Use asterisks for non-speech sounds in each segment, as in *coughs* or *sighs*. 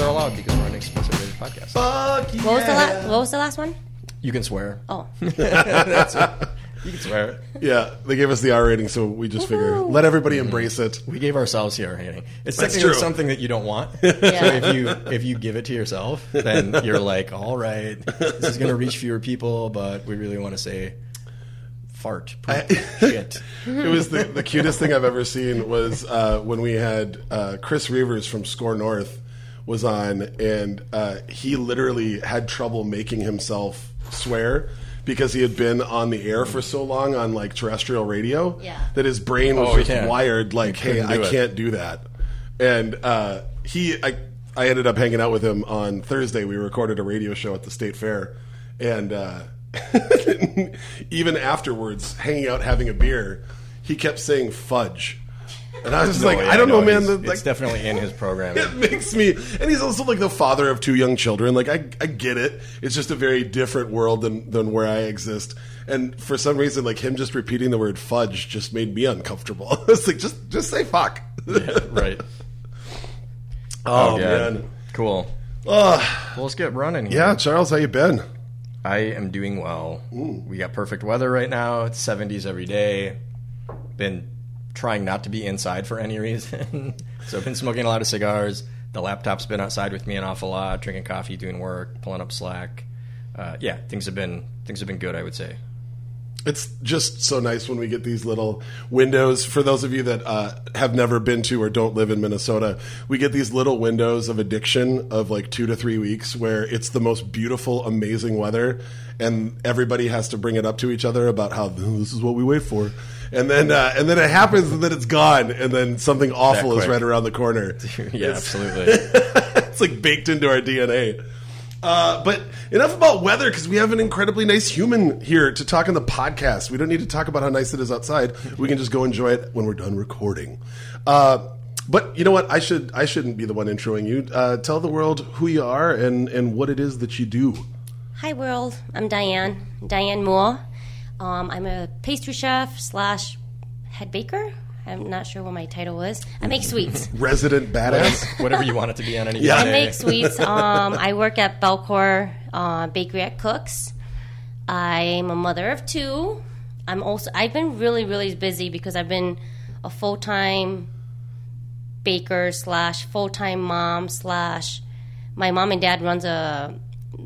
are allowed because we're an explicit rated podcast. Fuck yeah. What was the last? What was the last one? You can swear. Oh, *laughs* That's it. You can swear. Yeah, they gave us the R rating, so we just figure let everybody embrace it. We gave ourselves the R rating. It's That's technically true. something that you don't want. Yeah. So if you if you give it to yourself, then you're like, all right, this is going to reach fewer people, but we really want to say fart, poop, *laughs* shit. It was the, the cutest thing I've ever seen was uh, when we had uh, Chris Reavers from Score North was on, and uh, he literally had trouble making himself swear because he had been on the air for so long on like terrestrial radio Yeah. that his brain was Oh, just yeah. wired like, hey, I it. can't do that. And uh, he, I, I ended up hanging out with him on Thursday. We recorded a radio show at the state fair, and uh, *laughs* even afterwards, hanging out having a beer, he kept saying fudge, and I was just No, like, yeah, I don't no, know, man. The, it's definitely in his program. *laughs* it makes me, and he's also like the father of two young children. Like I, I get it. It's just a very different world than than where I exist. And for some reason, like him just repeating the word fudge just made me uncomfortable. *laughs* it's like just just say fuck. right. *laughs* Oh, oh, God. man. Cool. Ugh. Well, let's get running. Here. yeah, Charles, how you been? I am doing well. We got perfect weather right now. It's 70s every day. Been trying not to be inside for any reason. *laughs* so I've been smoking a lot of cigars. The laptop's been outside with me an awful lot, drinking coffee, doing work, pulling up Slack. Uh, yeah, things have been things have been good, I would say. It's just so nice when we get these little windows. For those of you that uh, have never been to or don't live in Minnesota, we get these little windows of addiction of like two to three weeks where it's the most beautiful, amazing weather, and everybody has to bring it up to each other about how this is what we wait for, and then uh, and then it happens, and then it's gone, and then something awful is right around the corner. *laughs* yeah, absolutely. *laughs* it's like baked into our DNA. Uh, but enough about weather because we have an incredibly nice human here to talk on the podcast. We don't need to talk about how nice it is outside. We can just go enjoy it when we're done recording. Uh, but you know what? I should I shouldn't be the one introing you. Uh, tell the world who you are and and what it is that you do. hi world. I'm Diane. Diane Moore. Um, I'm a pastry chef slash head baker. I'm not sure what my title was. I make sweets. *laughs* Resident badass. Whatever you want it to be on any Yeah. I make sweets. *laughs* Um, I work at Bellecour uh, Bakery at Cooks. I'm a mother of two. I'm also I've been really really busy because I've been a full time baker slash full time mom slash my mom and dad runs a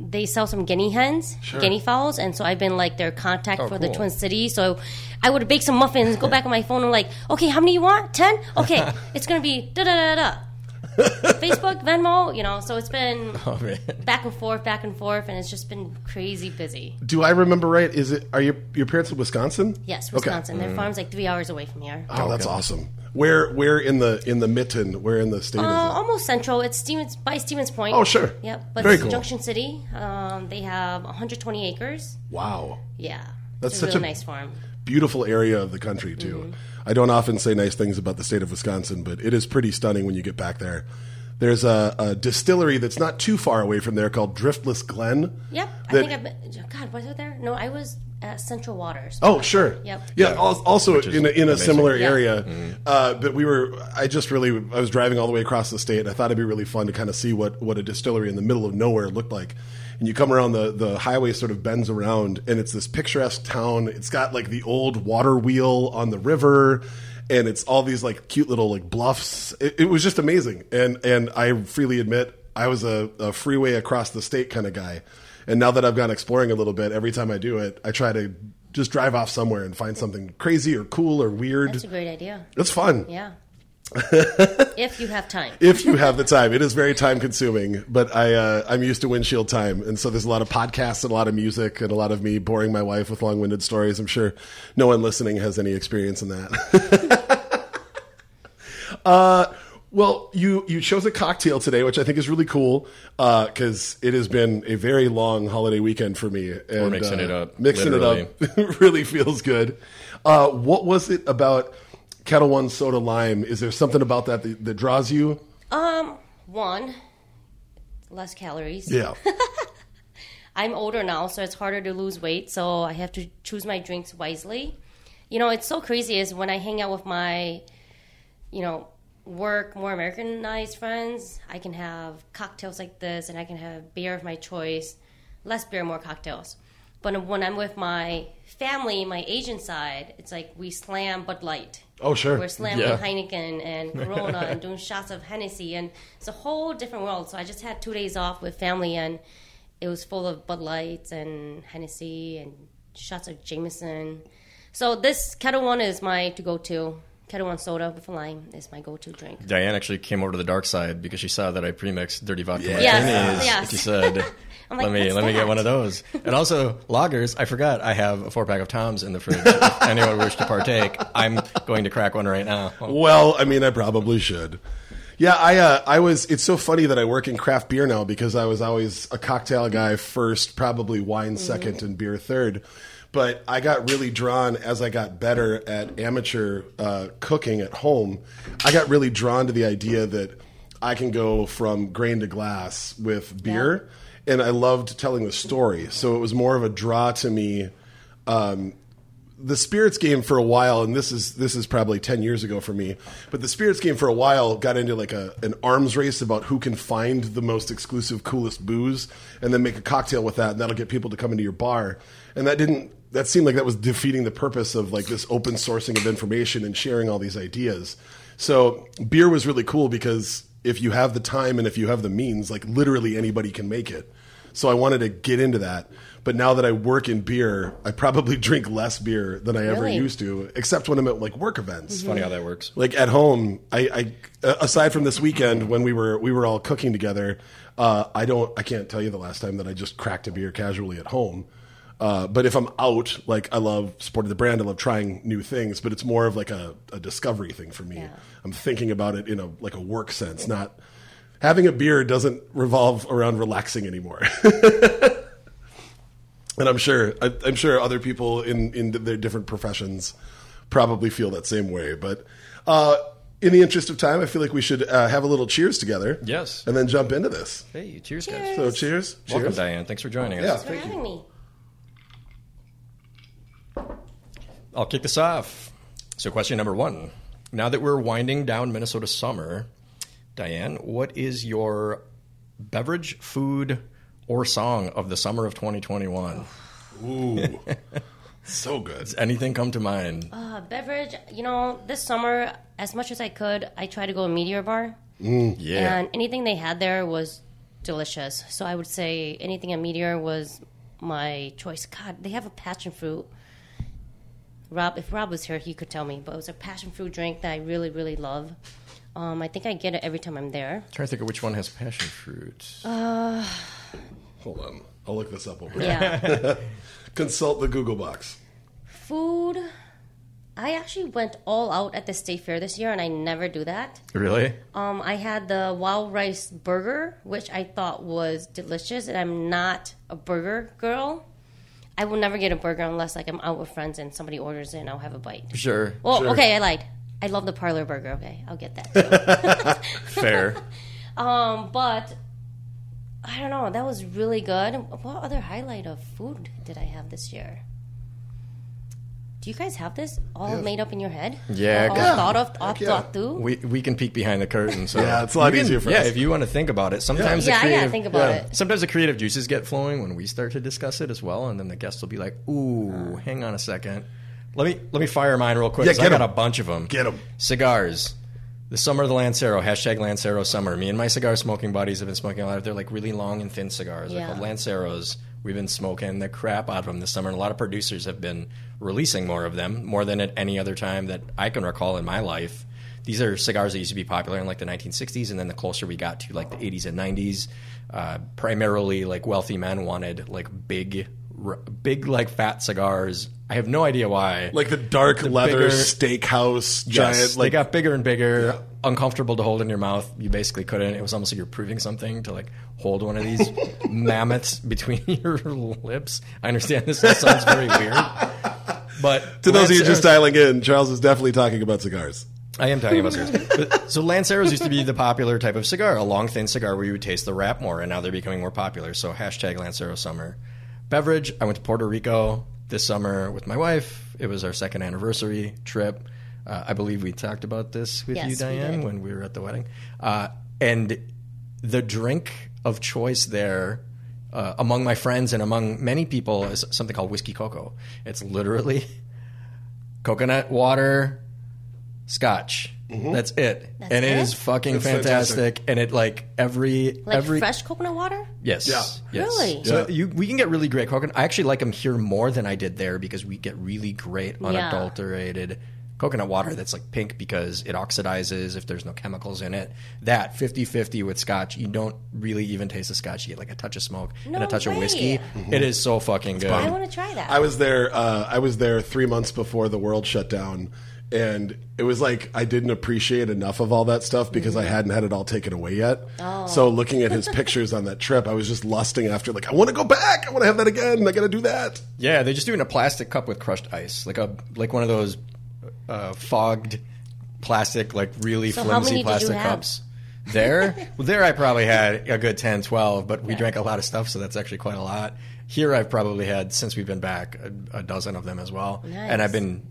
they sell some guinea hens, guinea fowls, and so I've been like their contact Oh, for the. Twin Cities. So I would bake some muffins, go back on my phone, and like, okay, how many you want? Ten? Okay, *laughs* it's gonna be da da da da. *laughs* Facebook, Venmo, you know. So it's been Oh, back and forth, back and forth, and it's just been crazy busy. do I remember right? Is it are your your parents in Wisconsin? Yes, Okay. Wisconsin. Their mm. farm's like three hours away from here. Oh, that's Okay. awesome. Where where in the in the mitten? Where in the state Uh, almost central. It's Stevens by Stevens Point. Oh, sure. Yep, but Very it's cool. Junction City. Um, they have 120 acres. Wow. Yeah, That's such a a- nice farm. beautiful area of the country too. I don't often say nice things about the state of Wisconsin, but it is pretty stunning when you get back there. There's a, a distillery that's not too far away from there called Driftless Glen. Yep, I think I've been. God, was it there? No, I was at Central Waters. Oh, sure. Yep. Yeah. al- Also in a, in a amazing. similar Yeah. area, uh, but we were. I just really. I was driving all the way across the state. and I thought it'd be really fun to kind of see what what a distillery in the middle of nowhere looked like. And you come around the the highway, sort of bends around, and it's this picturesque town. It's got like the old water wheel on the river. And it's all these like cute little like bluffs. It, it was just amazing, and and I freely admit I was a, a freeway across the state kind of guy. And now that I've gone exploring a little bit, every time I do it, I try to just drive off somewhere and find something crazy or cool or weird. That's a great idea. It's fun Yeah. *laughs* if you have time. if you have the time. It is very time consuming, but I uh, I'm used to windshield time, and so there's a lot of podcasts and a lot of music and a lot of me boring my wife with long winded stories. I'm sure no one listening has any experience in that. *laughs* uh, well, you you chose a cocktail today, which I think is really cool because it has been a very long holiday weekend for me. And, mixing uh, it up, Mixing it up *laughs* really feels good. Uh, what was it about Ketel One Soda Lime? Is there something about that that, that draws you? Um, one, less calories. Yeah. *laughs* I'm older now, so it's harder to lose weight. So I have to choose my drinks wisely. You know, it's so crazy is when I hang out with my, you know, work, more Americanized friends, I can have cocktails like this, and I can have beer of my choice. Less beer, more cocktails. But when I'm with my family, my Asian side, it's like we slam Bud Light. Oh, sure. We're slamming Yeah. Heineken and *laughs* Corona and doing shots of Hennessy, and it's a whole different world. So I just had two days off with family, and it was full of Bud Lights and Hennessy and shots of Jameson. So this Ketel One is my to go to. Ketel One soda with a lime is my go to drink. Diane actually came over to the dark side because she saw that I premixed dirty vodka Yes. martinis. Yes. She said, *laughs* I'm like, "Let me "What's let me get one of those." And also loggers. I forgot. I have a four pack of Toms in the fridge. *laughs* if anyone wish to partake, I'm going to crack one right now. Well, I mean, I probably should. Yeah, I uh, I was. It's so funny that I work in craft beer now because I was always a cocktail guy first, probably wine second, and beer third. But I got really drawn as I got better at amateur uh, cooking at home. I got really drawn to the idea that I can go from grain to glass with beer, and I loved telling the story. So it was more of a draw to me um, the spirits game for a while, and this is this is probably ten years ago for me. But the spirits game for a while got into like a an arms race about who can find the most exclusive, coolest booze, and then make a cocktail with that, and that'll get people to come into your bar. And that didn't. That seemed like that was defeating the purpose of like this open sourcing of information and sharing all these ideas. So beer was really cool because if you have the time and if you have the means, like literally anybody can make it. So I wanted to get into that. But now that I work in beer, I probably *laughs* drink less beer than I ever Really? used to, except when I'm at like work events. Funny how that works. Like at home, I, I aside from this weekend when we were we were all cooking together, uh, I don't I can't tell you the last time that I just cracked a beer casually at home. Uh, but if I'm out, like I love supporting the brand, I love trying new things. But it's more of like a, a discovery thing for me. Yeah. I'm thinking about it in a like a work sense, not having a beer doesn't revolve around relaxing anymore. *laughs* and I'm sure I, I'm sure other people in in their different professions probably feel that same way. But uh, in the interest of time, I feel like we should uh, have a little cheers together. Yes. and then jump into this. Hey, cheers, Cheers. guys. So cheers, Welcome, cheers. Diane. Thanks for joining us. Yeah. Thanks for having me. I'll kick this off. So, question number one. Now that we're winding down Minnesota summer, Diane, what is your beverage, food, or song of the summer of 2021? Ooh, *laughs* so good. Does anything come to mind? Uh, beverage, you know, this summer, as much as I could, I tried to go to Meteor Bar. yeah. And anything they had there was delicious. So I would say anything at Meteor was my choice. God, they have a passion fruit. Rob, if Rob was here, he could tell me. But it was a passion fruit drink that I really, really love. Um, I think I get it every time I'm there. I'm trying to think of which one has passion fruit. Hold on, I'll look this up. Over here. Yeah. *laughs* Consult the Google box. Food. I actually went all out at the state fair this year, and I never do that. really? Um, I had the wild rice burger, which I thought was delicious, and I'm not a burger girl. I will never get a burger unless like I'm out with friends and somebody orders it and I'll have a bite. Sure. Well, Sure. okay, I lied. I love the parlor burger. Okay, I'll get that. Too. *laughs* Fair. *laughs* um, but I don't know. That was really good. What other highlight of food did I have this year? Do you guys have this all Yeah. made up in your head? Yeah, all Yeah. thought of, all Heck yeah. thought through. We, we can peek behind the curtain. So Yeah, it's a lot You can- easier for yeah, us. if you want to think about it. Sometimes yeah, the I creative, gotta think about yeah. it. Sometimes the creative juices get flowing when we start to discuss it as well, and then the guests will be like, "Ooh, uh. hang on a second, let me let me fire mine real quick. Yeah, 'cause I got got 'em. a bunch of them. Get them. Cigars. The summer of the Lancero hashtag Lancero summer. Me and my cigar smoking buddies have been smoking a lot. of They're like really long and thin cigars. They're Yeah. called Lanceros. We've been smoking the crap out of them this summer, and a lot of producers have been releasing more of them, more than at any other time that I can recall in my life. These are cigars that used to be popular in like the 1960s, and then the closer we got to like the 80s and 90s, uh, primarily like wealthy men wanted like big, r- big like fat cigars. I have no idea why. Like the dark leather bigger- steakhouse Yes, giant. Like they got bigger and bigger, Yeah. Uncomfortable to hold in your mouth. You basically couldn't. It was almost like you're proving something to like hold one of these *laughs* mammoths between *laughs* your lips. I understand this sounds very weird, but to those of you just dialing in, Charles is definitely talking about cigars. I am talking about cigars. So Lanceros used to be the popular type of cigar, a long, thin cigar where you would taste the wrap more, and now they're becoming more popular. So hashtag Lancero summer. Beverage, I went to Puerto Rico this summer with my wife. It was our second anniversary trip. Uh, I believe we talked about this with Yes, you, Diane, did. when we were at the wedding. Uh, and the drink of choice there, uh, among my friends and among many people, is something called whiskey cocoa. It's literally *laughs* coconut water, scotch. That's it, That's and it it? is fucking fantastic. fantastic. And it like every Like every fresh coconut water? Yes. Yeah. Yes. Really? So Yeah. you, we can get really great coconut. I actually like them here more than I did there because we get really great unadulterated coconut water that's like pink because it oxidizes if there's no chemicals in it. That 50-50 with scotch, you don't really even taste the scotch. You get like a touch of smoke and a touch of way. whiskey. It is so fucking good. I want to try that. I was there. Uh, I was there three months before the world shut down, and it was like I didn't appreciate enough of all that stuff because I hadn't had it all taken away yet. So looking at his pictures on that trip, I was just lusting after. Like, I want to go back. I want to have that again. I got to do that. Yeah, they just do it in a plastic cup with crushed ice, like a like one of those uh, fogged plastic, like really So how flimsy many did you plastic have? cups. There, well, *laughs* there I probably had a good 10, 12, but we drank a lot of stuff, so that's actually quite a lot. Here I've probably had since we've been back a, a dozen of them as well, nice. and I've been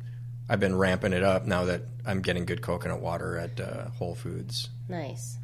I've been ramping it up now that I'm getting good coconut water at uh, Whole Foods. nice.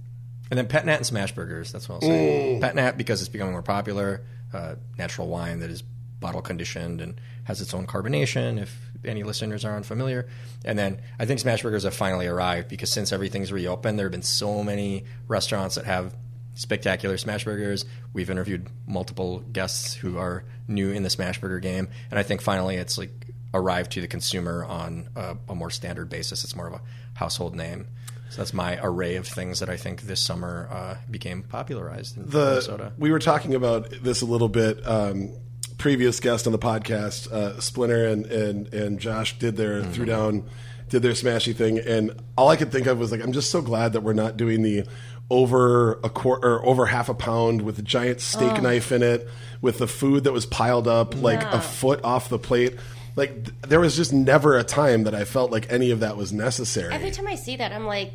And then Pet Nat and Smash Burgers. That's what I'll say. Pet Nat because it's becoming more popular. Uh, natural wine that is bottle conditioned and has its own carbonation. If any listeners are unfamiliar, and then I think Smash Burgers have finally arrived because since everything's reopened, there have been so many restaurants that have spectacular smash burgers. We've interviewed multiple guests who are new in the smash burger game, and I think finally it's like arrived to the consumer on a, a more standard basis. It's more of a household name. So that's my array of things that I think this summer uh, became popularized in the Minnesota. we were talking about this a little bit. Um, previous guest on the podcast, uh, Splinter and, and and Josh did their Mm-hmm. threw down, did their smashy thing, and all I could think of was like, I'm just so glad that we're not doing the over a quarter or over half a pound with a giant steak knife in it, with the food that was piled up like a foot off the plate. Like th- there was just never a time that I felt like any of that was necessary. Every time I see that, I'm like,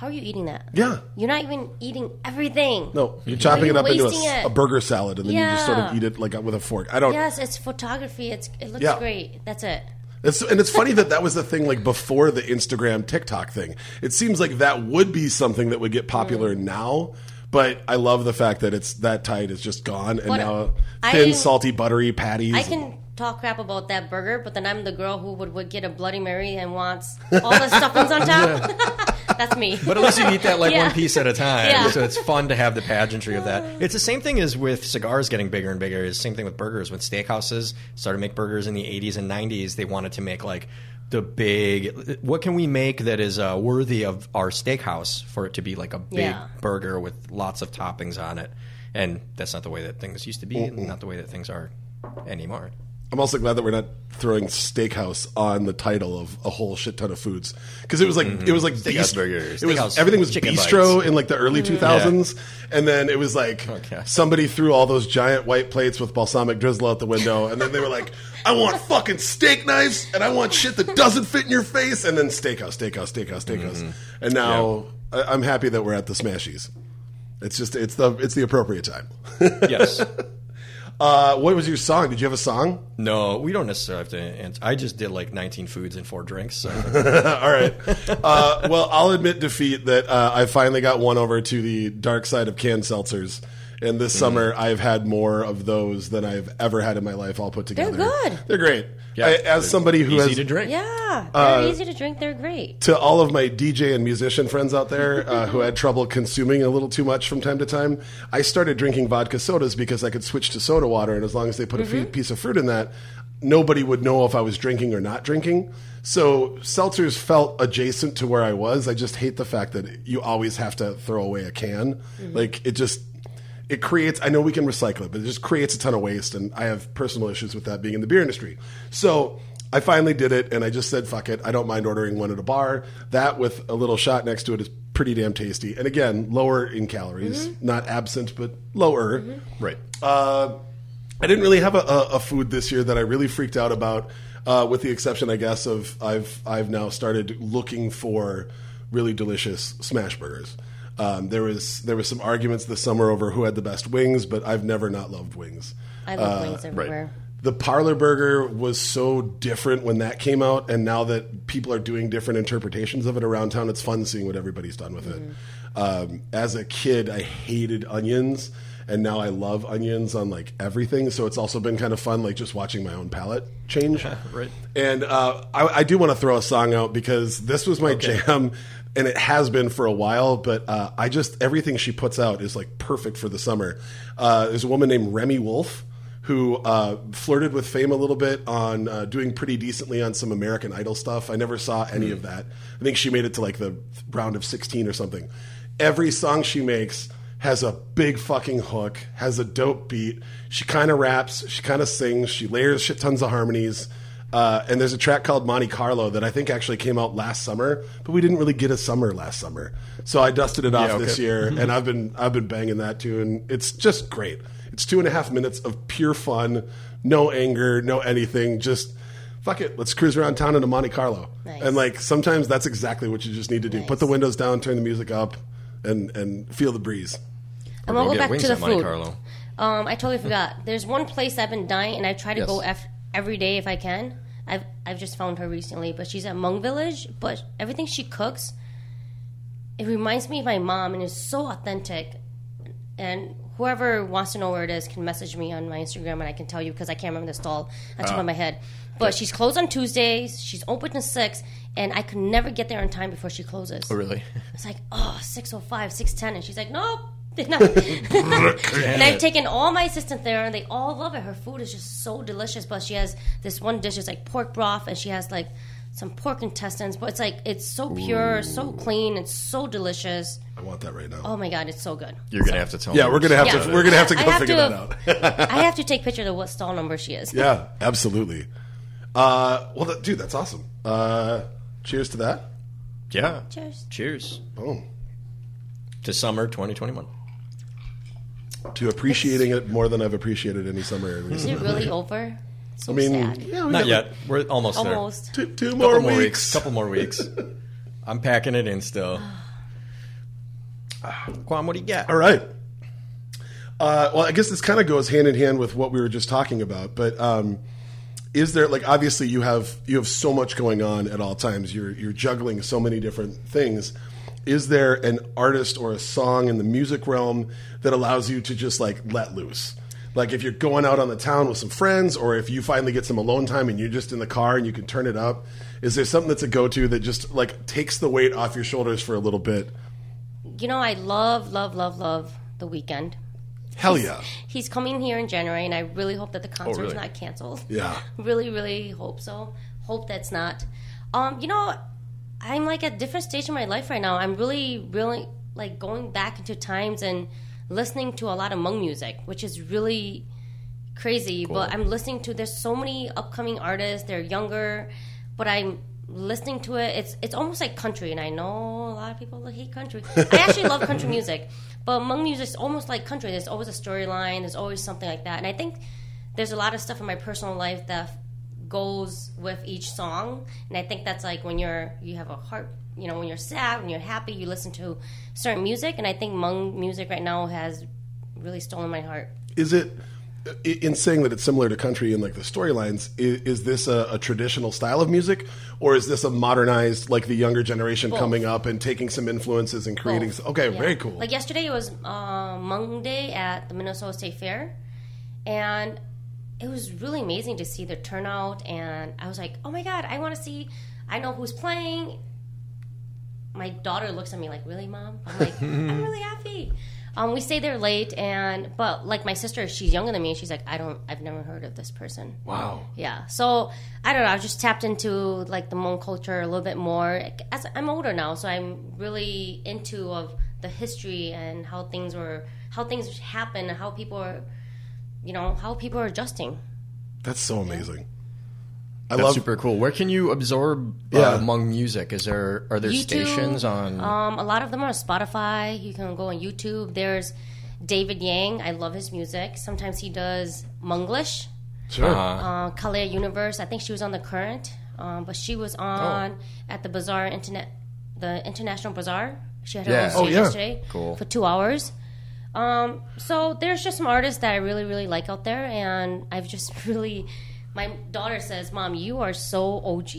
how are you eating that? yeah. You're not even eating everything. No, you're chopping it up into a, it. a burger salad, and then you just sort of eat it like with a fork. I don't. Yes, it's photography. It's it looks Yeah. great. That's it. It's, and it's funny that that was the thing like before the Instagram TikTok thing. It seems like that would be something that would get popular Mm. now. But I love the fact that it's that tight is just gone, and now thin, salty, buttery patties. I can talk crap about that burger, but then I'm the girl who would, would get a Bloody Mary and wants all the stuffings on top. *laughs* *laughs* That's me. But at least you eat that like Yeah. one piece at a time. Yeah. So it's fun to have the pageantry of that. *sighs* It's the same thing as with cigars getting bigger and bigger. It's the same thing with burgers. When steakhouses started to make burgers in the 80s and 90s, they wanted to make like the big. What can we make that is uh, worthy of our steakhouse for it to be like a big Yeah. burger with lots of toppings on it? And that's not the way that things used to be, and not the way that things are anymore. I'm also glad that we're not throwing steakhouse on the title of a whole shit ton of foods because it was like it was like Mm-hmm. Steakhouse bist- burgers, It was steakhouse everything was bistro bites. in like the early 2000s, and then it was like Okay. somebody threw all those giant white plates with balsamic drizzle out the window, and then they were like, "I want fucking steak knives, and I want shit that doesn't fit in your face," and then steakhouse, steakhouse, steakhouse, steakhouse, Mm-hmm. and now I- I'm happy that we're at the Smashies. It's just it's the it's the appropriate time. *laughs* Yes. Uh, what was your song? Did you have a song? no, we don't necessarily have to answer. I just did like 19 foods and four drinks. So. *laughs* All right. Uh, well, I'll admit defeat that uh, I finally got one over to the dark side of canned seltzers. And this summer, I've had more of those than I've ever had in my life, all put together. They're good. They're great. Yeah, I, as they're somebody who easy has to drink. yeah, Uh, they're easy to drink. They're great. to all of my DJ and musician friends out there uh, who had trouble consuming a little too much from time to time, I started drinking vodka sodas because I could switch to soda water, and as long as they put a fe- piece of fruit in that, nobody would know if I was drinking or not drinking. So seltzers felt adjacent to where I was. I just hate the fact that you always have to throw away a can. Like it just it creates i know we can recycle it but it just creates a ton of waste and i have personal issues with that being in the beer industry. So i finally did it and i just said fuck it i don't mind ordering one at a bar. That with a little shot next to it is pretty damn tasty. And again lower in calories not absent but lower. Right. uh, I didn't really have a, a, a food this year that I really freaked out about, uh, with the exception, I guess, of I've I've now started looking for really delicious smash burgers. Um, there was there was some arguments this summer over who had the best wings, but I've never not loved wings. I love wings everywhere. the parlor burger was so different when that came out, and now that people are doing different interpretations of it around town, it's fun seeing what everybody's done with it. Um, as a kid, I hated onions, and now I love onions on like everything. So it's also been kind of fun, like just watching my own palate change. *laughs* Right. And uh, I, I do want to throw a song out because this was my jam, and it has been for a while. But uh, I just everything she puts out is like perfect for the summer. Uh, there's a woman named Remi Wolf who uh, flirted with fame a little bit on uh, doing pretty decently on some American Idol stuff. I never saw any of that. I think she made it to like the round of 16 or something. Every song she makes has a big fucking hook, has a dope beat. She kind of raps, she kind of sings, she layers shit tons of harmonies. Uh, and there's a track called Monte Carlo that I think actually came out last summer, but we didn't really get a summer last summer. So I dusted it off Yeah, this year, and I've been I've been banging that too, and it's just great. It's two and a half minutes of pure fun, no anger, no anything, just fuck it, let's cruise around town into Monte Carlo. Nice. And like sometimes that's exactly what you just need to do. Put the windows down, turn the music up, and and feel the breeze. I'm Go gonna go back to the at Monte food. Carlo. Um, I totally forgot. There's one place I've been dying, and I try to Yes. go eff- every day if I can. I've I've just found her recently, but she's at Hmong Village. But everything she cooks, it reminds me of my mom, and is so authentic. And whoever wants to know where it is can message me on my Instagram, and I can tell you because I can't remember the stall at the top of ah. my head. But she's closed on Tuesdays. She's open to six, and I could never get there on time before she closes. Oh, really? It's like, oh, 605, 610. And she's like, nope. *laughs* No. and I've taken all my assistants there, and they all love it. Her food is just so delicious. But she has this one dish, it's like pork broth, and she has like some pork intestines. But it's like, it's so pure, so clean, it's so delicious. I want that right now. Oh my God, it's so good. You're gonna have to tell yeah, me. we're gonna have Yeah. to we're gonna have to go have figure to- that out. I have to *laughs* take pictures of what stall number she is. yeah, absolutely. Uh, well, that, dude, that's awesome. Uh, cheers to that. Yeah. Cheers. Cheers Boom. to summer 2021. To appreciating it more than I've appreciated any summer. in Is recent it really *laughs* over? So I mean, sad. yeah, we Not got yet. We're almost, Almost. Two, two more, Couple more weeks. weeks. Couple more weeks. *laughs* I'm packing it in still. *sighs* Quan, what do you got? All right. Uh, well, I guess this kind of goes hand in hand with what we were just talking about. But um, is there like obviously you have you have so much going on at all times. You're you're juggling so many different things. Is there an artist or a song in the music realm that allows you to just like let loose? Like if you're going out on the town with some friends, or if you finally get some alone time and you're just in the car and you can turn it up, is there something that's a go to that just like takes the weight off your shoulders for a little bit? You know, I love, love, love, love The Weeknd. Hell yeah, He's coming here in January, and I really hope that the concert is really? not canceled. yeah. *laughs* really, really hope so. Hope that's not. Um, you know, I'm like at a different stage in my life right now. I'm really, really like going back into times and listening to a lot of Hmong music, which is really crazy. But I'm listening to there's so many upcoming artists. They're younger, but I'm listening to it. It's it's almost like country, and I know a lot of people hate country. I actually love country *laughs* music, but Hmong music is almost like country. There's always a storyline. There's always something like that, and I think there's a lot of stuff in my personal life that goes with each song and i think that's like when you're you have a heart you know when you're sad when you're happy you listen to certain music and i think Hmong music right now has really stolen my heart is it in saying that it's similar to country in like the storylines is, is this a, a traditional style of music or is this a modernized like the younger generation Both. coming up and taking some influences and creating Both. okay Yeah. very cool like yesterday it was uh, Hmong day at the minnesota state fair and it was really amazing to see the turnout and i was like oh my god i want to see i know who's playing my daughter looks at me like, "Really, mom?" I'm like, *laughs* "I'm really happy." Um, we stay there late, and but like my sister, she's younger than me, she's like, "I don't, I've never heard of this person." wow Yeah, so I don't know. I just tapped into like the Hmong culture a little bit more. As I'm older now, so I'm really into of the history and how things were, how things happen, and how people are, you know, how people are adjusting. that's so amazing i That's love super cool. Where can you absorb uh, Yeah. Hmong music? Is there are there YouTube, stations on? Um, a lot of them are on Spotify. You can go on YouTube. There's David Yang. I love his music. Sometimes he does Munglish. sure uh, Uh, Kalea Universe. I think she was on the Current, um, but she was on at the Bazaar Internet, the International Bazaar. She had her Yeah. own stage Oh, yeah. yesterday Cool. for two hours. Um, so there's just some artists that I really, really like out there, and I've just *laughs* really. My daughter says, "Mom, you are so OG.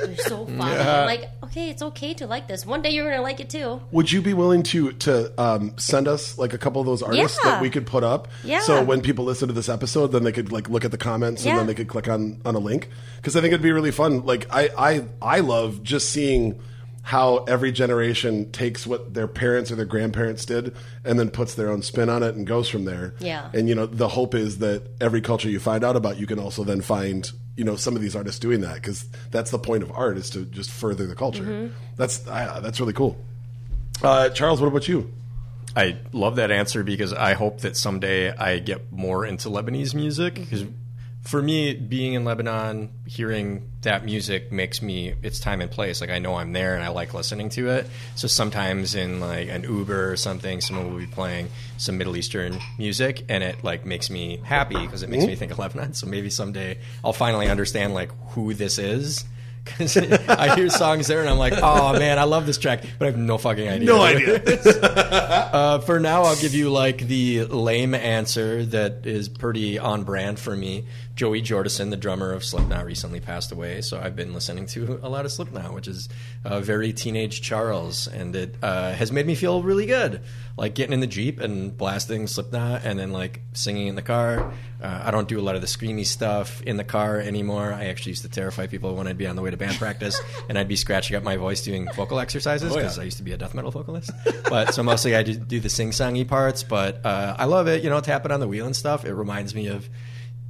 You're so *laughs* fun." I'm like, okay, it's okay to like this. One day you're gonna like it too. Would you be willing to to um, send us like a couple of those artists Yeah. that we could put up? Yeah. So when people listen to this episode, then they could like look at the comments and then they could click on on a link because I think it'd be really fun. Like I I I love just seeing how every generation takes what their parents or their grandparents did and then puts their own spin on it and goes from there. Yeah. And you know the hope is that every culture you find out about, you can also then find you know some of these artists doing that because that's the point of art is to just further the culture. Mm-hmm. That's I, that's really cool. Uh, Charles, what about you? I love that answer because I hope that someday I get more into Lebanese music. Because for me, being in Lebanon, hearing that music makes me it's time and place. Like I know I'm there and I like listening to it. So sometimes in like an Uber or something, someone will be playing some Middle Eastern music, and it like makes me happy because it makes me think of Lebanon. So maybe someday I'll finally understand like who this is. *laughs* Because I hear songs there and I'm like, oh man, I love this track, but I have no fucking idea. No idea. *laughs* Uh, for now, I'll give you like the lame answer that is pretty on brand for me. Joey Jordison, the drummer of Slipknot, recently passed away, so I've been listening to a lot of Slipknot, which is uh, very teenage Charles, and it uh, has made me feel really good. Like getting in the jeep and blasting Slipknot, and then like singing in the car. Uh, I don't do a lot of the screamy stuff in the car anymore. I actually used to terrify people when I'd be on the way to band practice, *laughs* and I'd be scratching up my voice doing vocal exercises Oh, yeah. because I used to be a death metal vocalist. But so mostly I do, do the sing songy parts, but uh, I love it. You know, tapping on the wheel and stuff. It reminds me of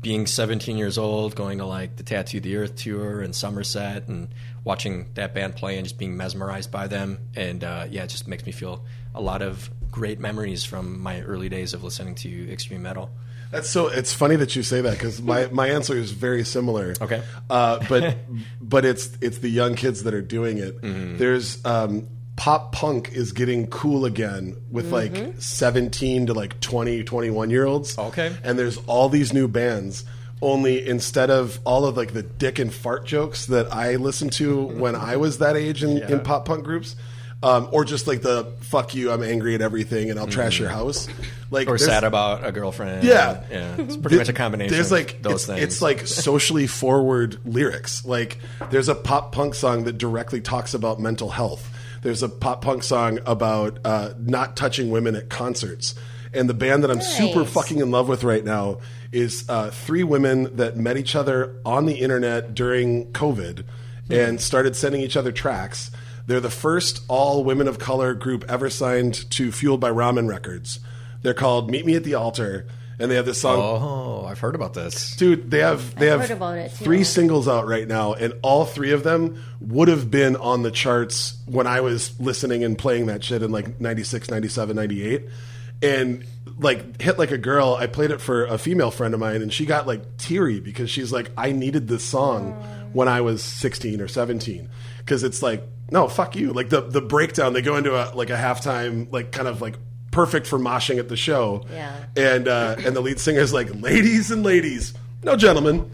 being 17 years old, going to like the Tattoo the Earth tour in Somerset, and watching that band play and just being mesmerized by them. And uh, yeah, it just makes me feel a lot of great memories from my early days of listening to extreme metal. That's so. It's funny that you say that because my, *laughs* my answer is very similar. Okay. uh, but *laughs* but it's it's the young kids that are doing it. Mm-hmm. There's um, pop punk is getting cool again with like 17 to like 20, 21 year olds. Okay. and there's all these new bands. Only instead of all of like the dick and fart jokes that I listened to when I was that age in, in pop punk groups. Um, or just like the fuck you, I'm angry at everything, and I'll trash your house. Like. Or there's- sad about a girlfriend. Yeah. yeah. It's pretty Th- much a combination. There's of like those it's, things. it's like socially forward lyrics. Like there's a pop punk song that directly talks about mental health. There's a pop punk song about uh, not touching women at concerts. And the band that I'm super Nice. fucking in love with right now is uh, three women that met each other on the internet during COVID and started sending each other tracks. They're the first all women of color group ever signed to Fueled by Ramen Records. They're called Meet Me at the Altar, and they have this song. oh, I've heard about this. Dude, they have they I've have heard about it, three singles out right now, and all three of them would have been on the charts when I was listening and playing that shit in like 96, 97, 98. And like hit like a girl, I played it for a female friend of mine, and she got like teary because she's like, I needed this song when I was 16 or 17. Because it's like, no, fuck you. Like the the breakdown, they go into a like a halftime, like kind of like perfect for moshing at the show. Yeah. And uh, and the lead singer is like, ladies and ladies, no gentlemen,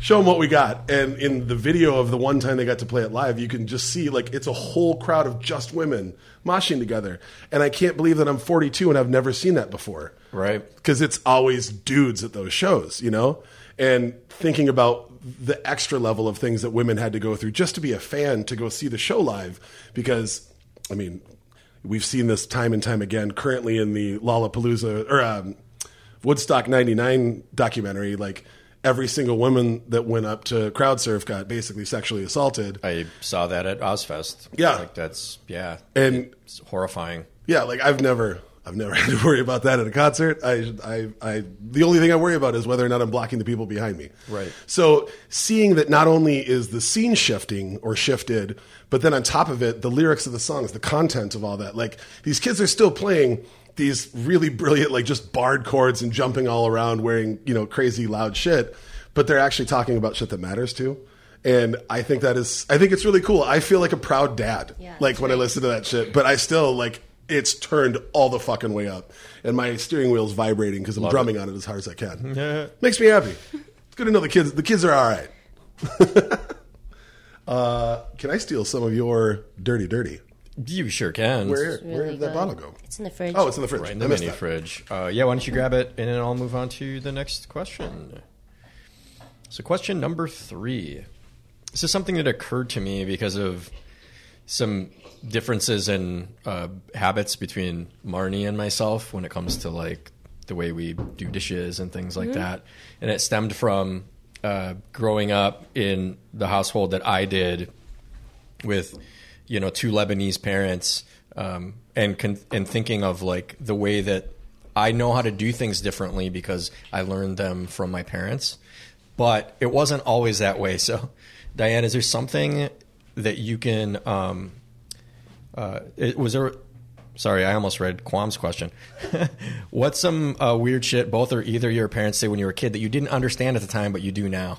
show them what we got. And in the video of the one time they got to play it live, you can just see like it's a whole crowd of just women moshing together. And I can't believe that I'm 42 and I've never seen that before. Right. Because it's always dudes at those shows, you know? And thinking about the extra level of things that women had to go through just to be a fan to go see the show live. Because, I mean, we've seen this time and time again currently in the Lollapalooza or um, Woodstock 99 documentary. Like, every single woman that went up to crowd surf got basically sexually assaulted. I saw that at Ozzfest. Yeah. Like that's yeah. And It's horrifying. Yeah, like I've never, I've never *laughs* had to worry about that at a concert. I, I, I, the only thing I worry about is whether or not I'm blocking the people behind me. Right. So seeing that not only is the scene shifting or shifted, but then on top of it, the lyrics of the songs, the content of all that, like these kids are still playing these really brilliant, like just barred chords and jumping all around wearing, you know, crazy loud shit, but they're actually talking about shit that matters too. And I think that is, I think it's really cool. I feel like a proud dad, Yeah, like that's when I listen to that shit, but I still like, it's turned all the fucking way up, and my steering wheel's vibrating because I'm drumming on it as hard as I can. Makes me happy. It's good to know the kids. The kids are all right. *laughs* uh, can I steal some of your dirty, dirty? You sure can. Where It's where really did that good. bottle go? It's in the fridge. Oh, it's in the fridge. Right in I the missed mini that. fridge. Uh, yeah, why don't you grab it and then I'll move on to the next question. So, question number three. This is something that occurred to me because of some differences in uh, habits between Marnie and myself when it comes to like the way we do dishes and things like that. And it stemmed from uh, growing up in the household that I did with you know two Lebanese parents um, and con- and thinking of like the way that I know how to do things differently because I learned them from my parents, but it wasn't always that way. *laughs* So, Diane, is there something that you can? Um, uh, it, was there? Sorry, I almost read Quan's question. *laughs* What's some uh, weird shit both or either your parents say when you were a kid that you didn't understand at the time but you do now?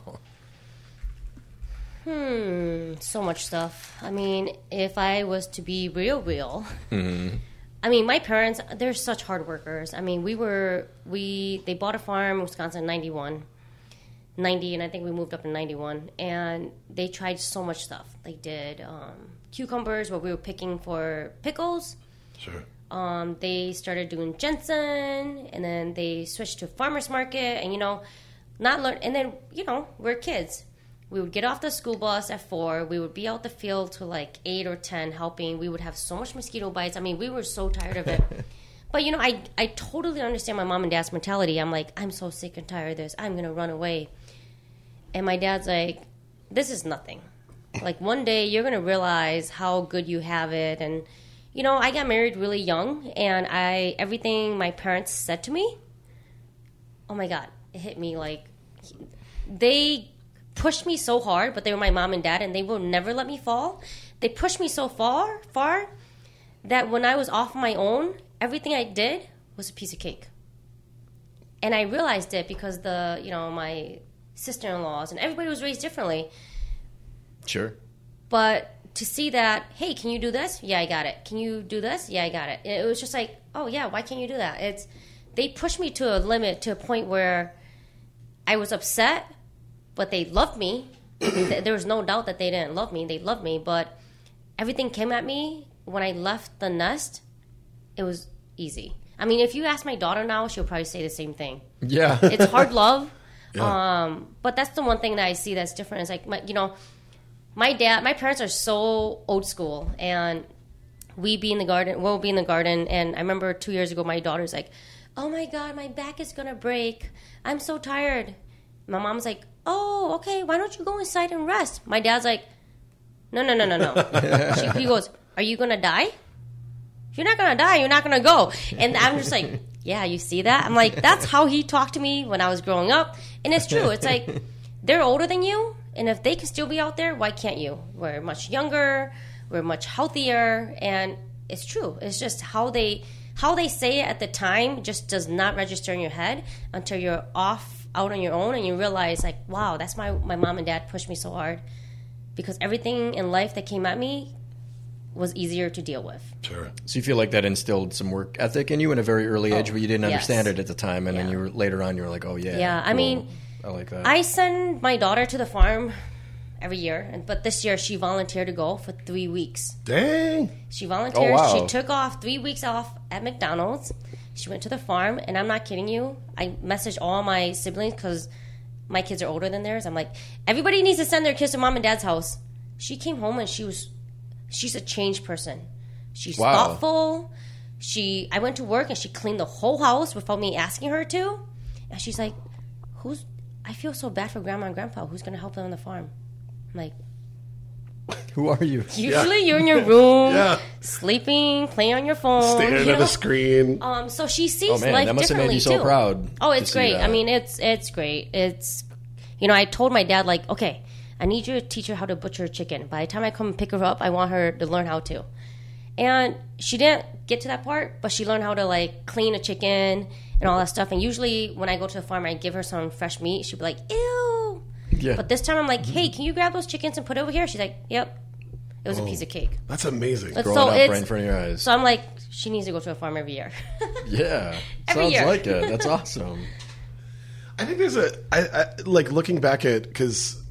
Hmm, so much stuff. I mean, if I was to be real, real. Mm-hmm. I mean, my parents, they're such hard workers. I mean, we were, we, they bought a farm in Wisconsin in 91, 90, and I think we moved up in 91. And they tried so much stuff. They did um, cucumbers what we were picking for pickles. Sure. Um, they started doing ginseng, and then they switched to farmers market, and you know, not learn. And then you know, we're kids. We would get off the school bus at four. We would be out the field till like eight or ten, helping. We would have so much mosquito bites. I mean, we were so tired of it. *laughs* but you know, I I totally understand my mom and dad's mentality. I'm like, I'm so sick and tired of this. I'm gonna run away. And my dad's like, this is nothing. Like one day you're gonna realize how good you have it and you know, I got married really young and I everything my parents said to me, oh my god, it hit me like they pushed me so hard, but they were my mom and dad and they will never let me fall. They pushed me so far, far that when I was off my own, everything I did was a piece of cake. And I realized it because the, you know, my sister-in-laws and everybody was raised differently. Sure. But to see that, hey, can you do this? Yeah, I got it. Can you do this? Yeah, I got it. It was just like, oh yeah, why can't you do that? It's they pushed me to a limit to a point where I was upset, but they loved me. *coughs* there was no doubt that they didn't love me. They loved me, but everything came at me when I left the nest. It was easy. I mean, if you ask my daughter now, she'll probably say the same thing Yeah. it's hard love. *laughs* Yeah. Um, but that's the one thing that I see that's different. It's like my, you know, my dad, my parents are so old school, and we be in the garden. We'll be in the garden, and I remember two years ago, my daughter's like, "Oh my god, my back is gonna break. I'm so tired." My mom's like, "Oh, okay. Why don't you go inside and rest?" My dad's like, "No, no, no, no, no." *laughs* she, he goes, "Are you gonna die?" You're not gonna die, you're not gonna go. And I'm just like, *laughs* yeah, you see that? I'm like, that's how he talked to me when I was growing up. And it's true. It's like *laughs* they're older than you, and if they can still be out there, why can't you? We're much younger, we're much healthier, and it's true. It's just how they how they say it at the time just does not register in your head until you're off out on your own and you realize like, wow, that's my my mom and dad pushed me so hard because everything in life that came at me was easier to deal with. Sure. So you feel like that instilled some work ethic in you in a very early age, oh, but you didn't yes. understand it at the time, and then you were later on you were like, oh yeah, Yeah, I mean, I like that. I send my daughter to the farm every year, and- but this year she volunteered to go for three weeks. Dang. She oh, volunteered. Oh, wow. She took off three weeks off at McDonald's. She went to the farm, and I'm not kidding you. I messaged all my siblings because my kids are older than theirs. I'm like, everybody needs to send their kids to mom and dad's house. She came home and she was, she's a changed person. She's Wow. thoughtful. She, I went to work and she cleaned the whole house without me asking her to. And she's like, who's, I feel so bad for grandma and grandpa. Who's going to help them on the farm? I'm like, *laughs* Who are you? usually you're in your room, Yeah. sleeping, playing on your phone. Staring you at know? a screen. Um, so she sees Oh, man, life that must have made differently you so too. proud Oh, it's great. I mean, it's it's great. It's you know, I told my dad like, okay, I need you to teach her how to butcher a chicken. By the time I come and pick her up, I want her to learn how to. And she didn't get to that part, but she learned how to like clean a chicken and all that stuff. And usually, when I go to the farm, I give her some fresh meat. She'd be like, "Ew." Yeah. But this time, I'm like, "Hey, can you grab those chickens and put it over here?" She's like, "Yep." It was a oh, piece of cake. That's amazing. That's- Growing so up it's- right in front of your eyes. So I'm like, she needs to go to a farm every year. *laughs* yeah, Every sounds year. like it. That's *laughs* awesome. I think there's a I, I like looking back at because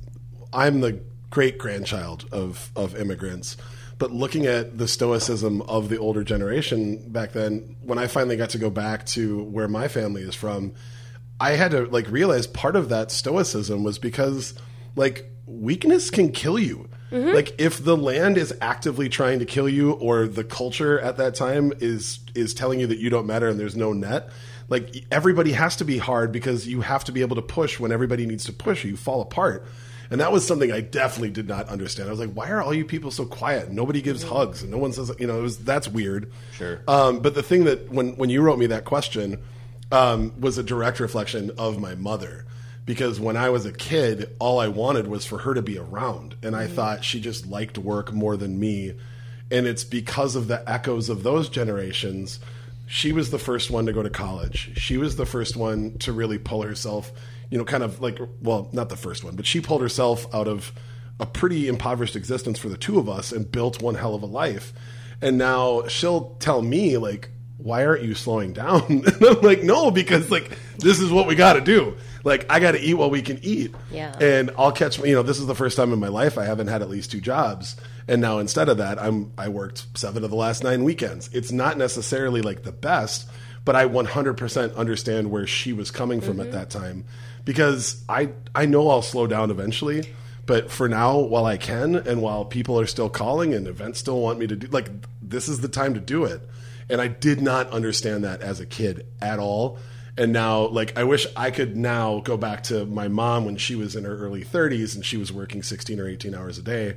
I'm the great grandchild of of immigrants, but looking at the stoicism of the older generation back then, when I finally got to go back to where my family is from, I had to like realize part of that stoicism was because like weakness can kill you. Mm-hmm. Like if the land is actively trying to kill you or the culture at that time is is telling you that you don't matter and there's no net, like everybody has to be hard because you have to be able to push when everybody needs to push or you fall apart. And that was something I definitely did not understand. I was like, why are all you people so quiet? Nobody gives hugs and no one says, you know, it was that's weird. Sure. Um, but the thing that when when you wrote me that question um, was a direct reflection of my mother because when I was a kid, all I wanted was for her to be around, and I thought she just liked work more than me. And it's because of the echoes of those generations. She was the first one to go to college. She was the first one to really pull herself, you know, kind of like, well, not the first one, but she pulled herself out of a pretty impoverished existence for the two of us and built one hell of a life. And now she'll tell me, like, why aren't you slowing down? *laughs* And I'm like, no, because like this is what we got to do. Like I got to eat while we can eat. Yeah. And I'll catch. You know, this is the first time in my life I haven't had at least two jobs, and now instead of that, I'm I worked seven of the last nine weekends. It's not necessarily like the best, but I 100% understand where she was coming from at mm-hmm. that time, because I I know I'll slow down eventually. But for now, while I can, and while people are still calling and events still want me to do, like this is the time to do it and I did not understand that as a kid at all. And now, like, I wish I could now go back to my mom when she was in her early 30s and she was working 16 or 18 hours a day.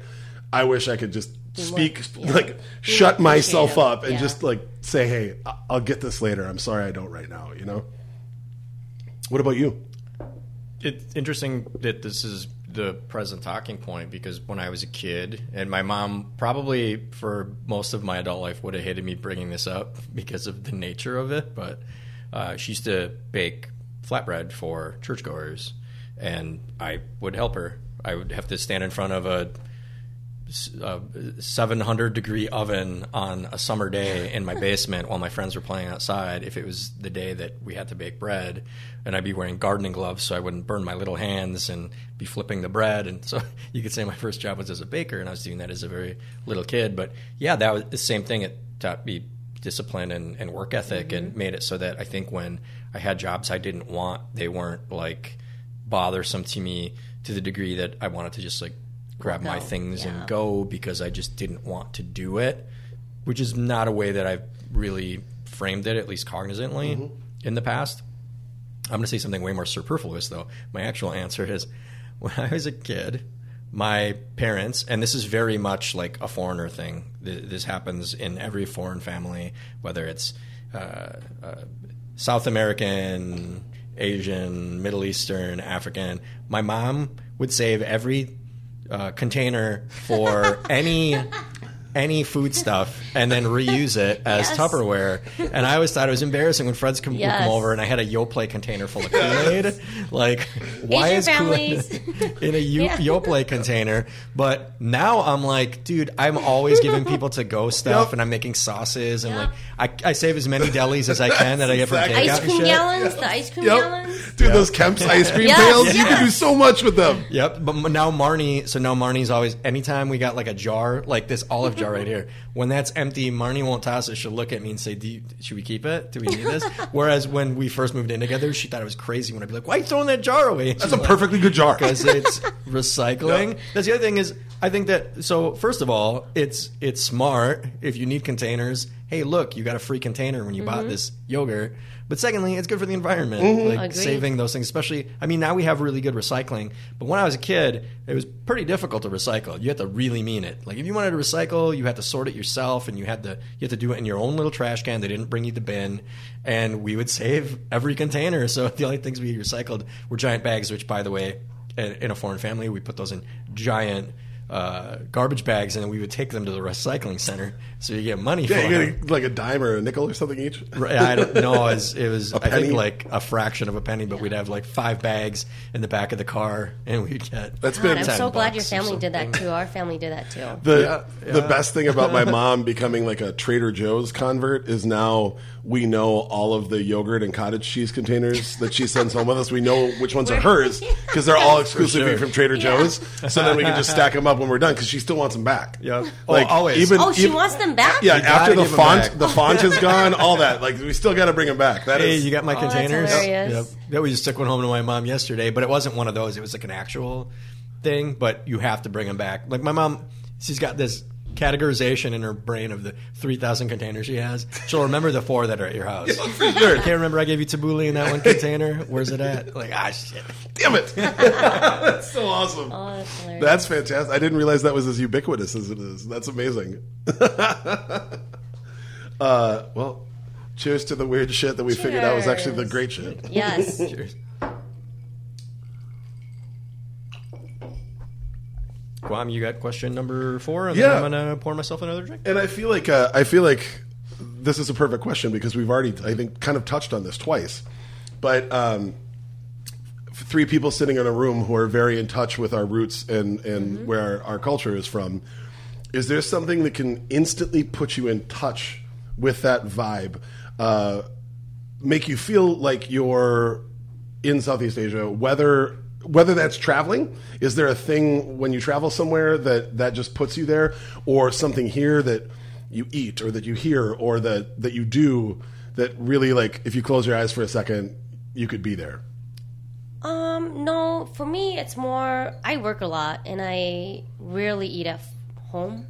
I wish I could just speak, yeah. *laughs* like, shut myself up and Yeah. just, like, say, hey, I'll get this later. I'm sorry I don't right now, you know? What about you? It's interesting that this is the present talking point because when I was a kid, and my mom probably for most of my adult life would have hated me bringing this up *laughs* because of the nature of it, but uh, she used to bake flatbread for churchgoers, and I would help her. I would have to stand in front of a uh, 700 degree oven on a summer day in my basement while my friends were playing outside if it was the day that we had to bake bread. And I'd be wearing gardening gloves so I wouldn't burn my little hands and be flipping the bread. And so *laughs* you could say my first job was as a baker and I was doing that as a very little kid. But yeah that was the same thing. It taught me discipline and, and work ethic and made it so that I think when I had jobs I didn't want they weren't like bothersome to me to the degree that I wanted to just like grab my Go, things yeah. and go because I just didn't want to do it, which is not a way that I've really framed it, at least cognizantly, in the past. I'm going to say something way more superfluous, though. My actual answer is *laughs* when I was a kid, my parents, and this is very much like a foreigner thing, this happens in every foreign family, whether it's uh, uh, South American, Asian, Middle Eastern, African. My mom would save every uh, container for any *laughs* any food stuff and then reuse it *laughs* as Yes. Tupperware. And I always thought it was embarrassing when friends come, would Yes. come over and I had a Yoplait container full of Kool Aid. *laughs* like, why Asian is Kool Aid *laughs* in a Yo- Yeah. Yoplait container? But now I'm like, dude, I'm always giving people to go stuff Yep. and I'm making sauces and Yep. like I, I save as many delis as I can that I get from Exactly. takeout Ice cream shit. gallons, the ice cream Yep. gallons. Dude, those Kemp's ice cream Yes, pails, you can do so much with them. Yep, but now Marnie. So now Marnie's always. Anytime we got like a jar, like this olive jar right here, when that's empty, Marnie won't toss it. She'll look at me and say, Do you, "Should we keep it? Do we need this?" *laughs* Whereas when we first moved in together, she thought it was crazy when I'd be like, "Why are you throwing that jar away?" That's a perfectly good jar. because it's *laughs* recycling. Yep. That's the other thing is I think that so first of all, it's it's smart if you need containers. Hey, look, you got a free container when you bought mm-hmm. this yogurt. But secondly, it's good for the environment, mm-hmm. like Agreed. saving those things. Especially, I mean, now we have really good recycling. But when I was a kid, it was pretty difficult to recycle. You had to really mean it. Like if you wanted to recycle, you had to sort it yourself, and you had to you had to do it in your own little trash can. They didn't bring you the bin, and we would save every container. *laughs* So the only things we recycled were giant bags. Which, by the way, in in a foreign family, we put those in giant uh, garbage bags, and we would take them to the recycling center. So you get money for Yeah, you it. get like a dime or a nickel or something each. Right, I don't know. *laughs* It was, it was I penny? think like a fraction of a penny, but we'd have like five bags in the back of the car, and we'd get. That's God, been I'm 10 so glad your family did that too. Our family did that too. The Yeah, the yeah. best thing about my *laughs* mom becoming like a Trader Joe's convert is now we know all of the yogurt and cottage cheese containers that she sends home with us. We know which ones are hers because they're *laughs* all exclusively sure. from Trader Yeah. Joe's. So then we can just stack them up up when we're done because she still wants them back. Yeah. like Oh, always. Even, Oh, she even- wants them back. Yeah, You after the font, the font is gone. All that, like we still got to bring them back. That Hey, is- you got my Oh, that's containers? hilarious. Yep. Yeah, we just took one home to my mom yesterday, but it wasn't one of those. It was like an actual thing, but you have to bring them back. Like my mom, she's got this categorization in her brain of the 3,000 containers she has. She'll remember the four that are at your house. *laughs* for sure. Can't remember I gave you tabbouleh in that one *laughs* container. Where's it at? Like, ah, shit. Damn it! *laughs* that's so awesome. Oh, that's. That's fantastic. I didn't realize that was as ubiquitous as it is. That's amazing. uh, well, cheers to the weird shit that we figured out was actually the great shit. yes. Cheers. Guam, you got question number four, and Yeah. then I'm gonna pour myself another drink. And I feel like uh, I feel like this is a perfect question because we've already, I think, kind of touched on this twice. But um, three people sitting in a room who are very in touch with our roots and and where our, our culture is from. Is there something that can instantly put you in touch with that vibe? Uh, make you feel like you're in Southeast Asia, whether whether that's traveling, is there a thing when you travel somewhere that that just puts you there, or something here that you eat or that you hear or that that you do that really like if you close your eyes for a second, you could be there. Um, no, for me, it's more. I work a lot, and I rarely eat at home.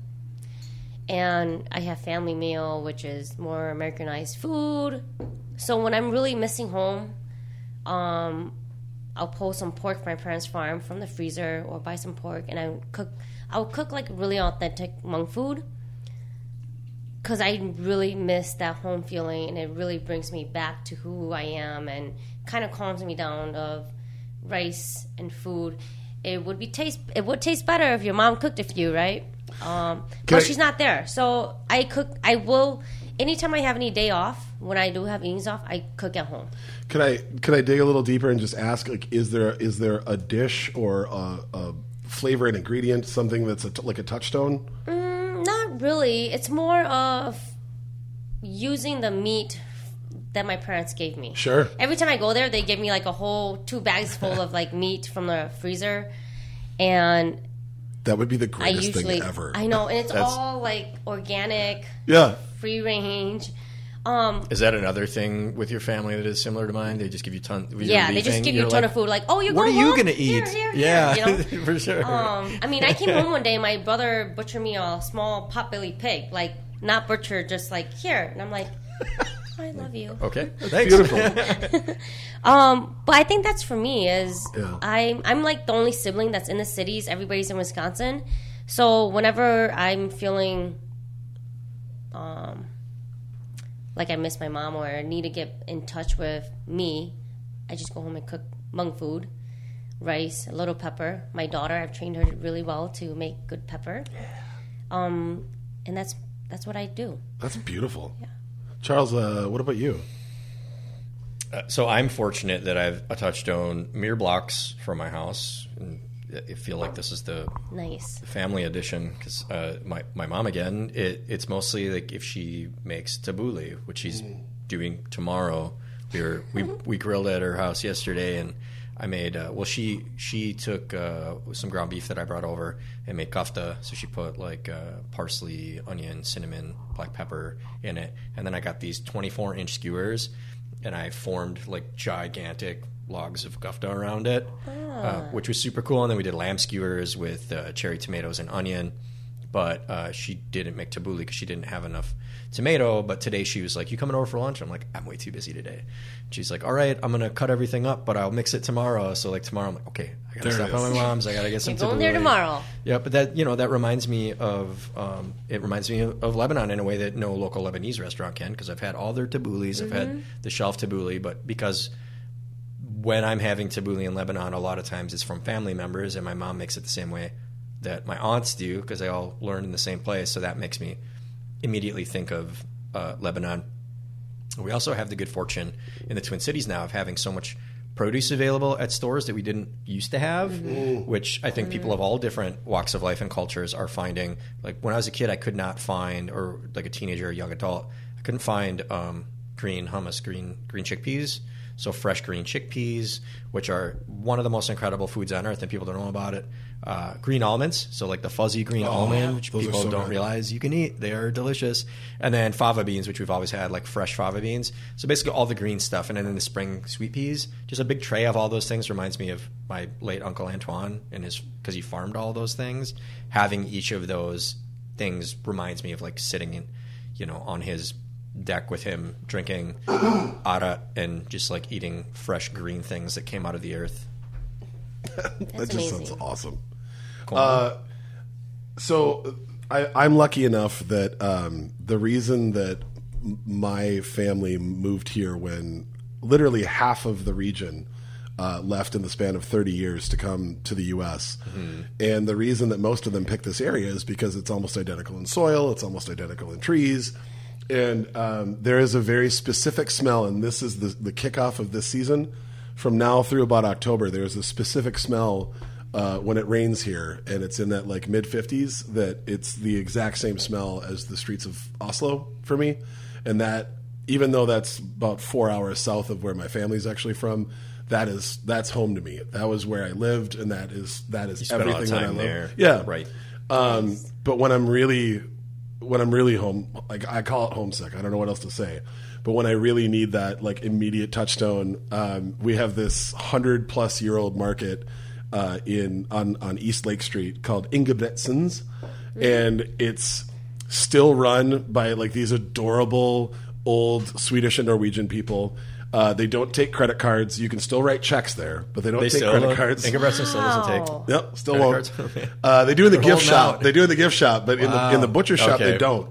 And I have family meal, which is more Americanized food. So when I'm really missing home, um, I'll pull some pork from my parents' farm from the freezer, or buy some pork, and I cook. I'll cook like really authentic Hmong food because I really miss that home feeling, and it really brings me back to who I am, and kind of calms me down of rice and food. It would be taste. It would taste better if your mom cooked it for you, right? Um, but I- she's not there, so I cook. I will. Anytime I have any day off, when I do have evenings off, I cook at home. Could I could I dig a little deeper and just ask like is there is there a dish or a, a flavor and ingredient something that's a t- like a touchstone? Mm, not really. It's more of using the meat that my parents gave me. Sure. Every time I go there, they give me like a whole two bags full *laughs* of like meat from the freezer, and That would be the I greatest usually thing ever. I know, and it's That's- all like organic, yeah. free range. Um, Is that another thing with your family that is similar to mine? They just give you ton. with your yeah, they just beefing, give you a you're ton like, of food. Like, oh, you're What go are you home? gonna Here, eat? here, here," yeah, you know? *laughs* for sure. Um, I mean, I came home one day, my brother butchered me a small potbelly pig, like not butchered, just like here, and I'm like, I love you. okay, *laughs* thanks. Beautiful. *laughs* Um, but I think that's for me is Yeah. I'm I'm like the only sibling that's in the cities. Everybody's in Wisconsin, so whenever I'm feeling um like I miss my mom or need to get in touch with me, I just go home and cook Hmong food, rice, a little pepper. My daughter, I've trained her really well to make good pepper. Yeah. Um, and that's that's what I do. That's beautiful. Charles, uh, what about you? So I'm fortunate that I've a touchstone mere blocks from my house. And I feel like this is the Nice. family edition because uh, my my mom again. It, it's mostly like if she makes tabbouleh, which she's doing tomorrow. We were we we grilled at her house yesterday, and I made uh, well. She she took uh, some ground beef that I brought over and made kofta. So she put like uh, parsley, onion, cinnamon, black pepper in it, and then I got these 24 inch skewers, and I formed like gigantic logs of kofta around it, uh, which was super cool. And then we did lamb skewers with uh, cherry tomatoes and onion. But uh, she didn't make tabbouleh because she didn't have enough tomato. But today she was like, "You coming over for lunch?" I'm like, "I'm way too busy today." She's like, "All right, I'm gonna cut everything up, but I'll mix it tomorrow." So like tomorrow, I'm like, "Okay, I gotta There it stop by is. my mom's. I gotta get *laughs* some You're going there tomorrow. Yeah, but that you know that reminds me of um, it reminds me of, of Lebanon in a way that no local Lebanese restaurant can because I've had all their taboulehs, I've had the shelf tabbouleh, but because when I'm having tabbouleh in Lebanon, a lot of times it's from family members, and my mom makes it the same way that my aunts do because they all learned in the same place. So that makes me immediately think of uh, Lebanon. We also have the good fortune in the Twin Cities now of having so much produce available at stores that we didn't used to have, which I think people of all different walks of life and cultures are finding. Like when I was a kid, I could not find, or like a teenager or young adult, I couldn't find um, green hummus, green green chickpeas. So fresh green chickpeas, which are one of the most incredible foods on earth, and people don't know about it. Uh, green almonds, so like the fuzzy green almond, which people so don't good. realize you can eat. They are delicious. And then fava beans, which we've always had, like fresh fava beans. So basically all the green stuff. And then in the spring, sweet peas. Just a big tray of all those things reminds me of my late uncle Antoine and his because he farmed all those things. Having each of those things reminds me of like sitting in, you know, on his deck with him drinking *clears throat* arak and just like eating fresh green things that came out of the earth. that just amazing. sounds awesome. Uh, so I, I'm lucky enough that um, the reason that my family moved here when literally half of the region uh, left in the span of 30 years to come to the U.S. And the reason that most of them picked this area is because it's almost identical in soil, it's almost identical in trees. And um, there is a very specific smell, and this is the, the kickoff of this season. From now through about October, there's a specific smell uh, when it rains here, and it's in that like mid 50s. That it's the exact same smell as the streets of Oslo for me, and that even though that's about four hours south of where my family's actually from, that is that's home to me. That was where I lived, and that is that is spent a lot of everything that I love. there. Yeah, Right. Um, but when I'm really when I'm really home, like I call it homesick. I don't know what else to say. But when I really need that like immediate touchstone, um, we have this hundred plus year old market uh, in on on East Lake Street called Ingebretsens, and it's still run by like these adorable old Swedish and Norwegian people. Uh, they don't take credit cards. You can still write checks there, but they don't They take still credit don't- cards. Ingebretsen still doesn't take. Wow. Yep, still Credit won't. cards? *laughs* Uh, they do in the They're gift holding shop. out. They do in the gift shop, but in the in the butcher shop they don't.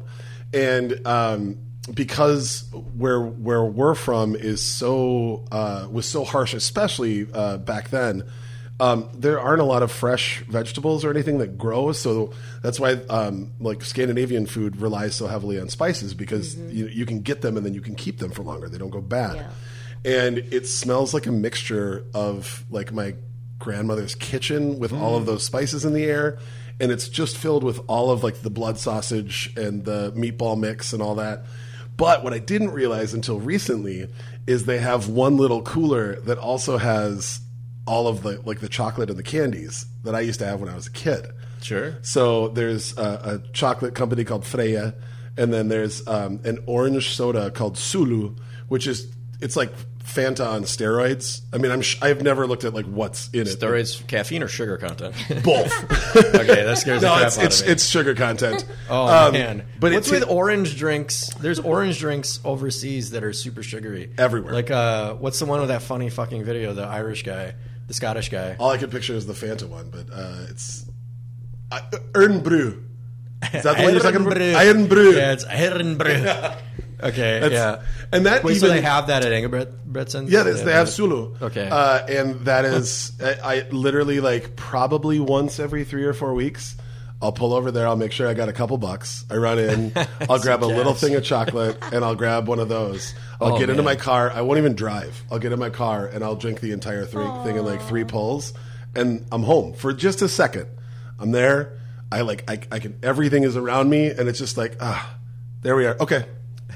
And um, because where where we're from is so uh, was so harsh, especially uh, back then. Um, there aren't a lot of fresh vegetables or anything that grows, so that's why um, like Scandinavian food relies so heavily on spices because you, you can get them and then you can keep them for longer. They don't go bad Yeah. and it smells like a mixture of like my grandmother's kitchen with all of those spices in the air and it's just filled with all of like the blood sausage and the meatball mix and all that but what i didn't realize until recently is they have one little cooler that also has all of the like the chocolate and the candies that i used to have when i was a kid Sure. so there's a, a chocolate company called Freia, and then there's um, an orange soda called Solo, which is it's like Fanta on steroids. I mean, I'm sh- I've never looked at like what's in it. Steroids, caffeine, or sugar content? *laughs* both. *laughs* okay, that scares no, the crap it's out it's, of me. it's sugar content. *laughs* Oh Um, man! but what's with orange drinks? There's orange drinks overseas that are super sugary Everywhere. Like, uh, what's the one with that funny fucking video? The Irish guy, the Scottish guy. all I can picture is the Fanta one, but uh, it's uh, Ernbrew. Is that the one you're talking about? Irn-Bru. Yeah, it's Irn-Bru. *laughs* okay, That's- yeah. and that Wait, so they have that at Ingebretsen? Yeah, they, they have Solo. Okay. uh, and that is I, I literally like probably once every three or four weeks. I'll pull over there. I'll make sure I got a couple bucks. I run in. *laughs* I'll grab a little thing of chocolate and I'll grab one of those. I'll Oh, get into my car. I won't even drive. I'll get in my car and I'll drink the entire three, thing in like three pulls, and I'm home for just a second. I'm there. I like I, I can. Everything is around me, and it's just like ah, there we are. Okay,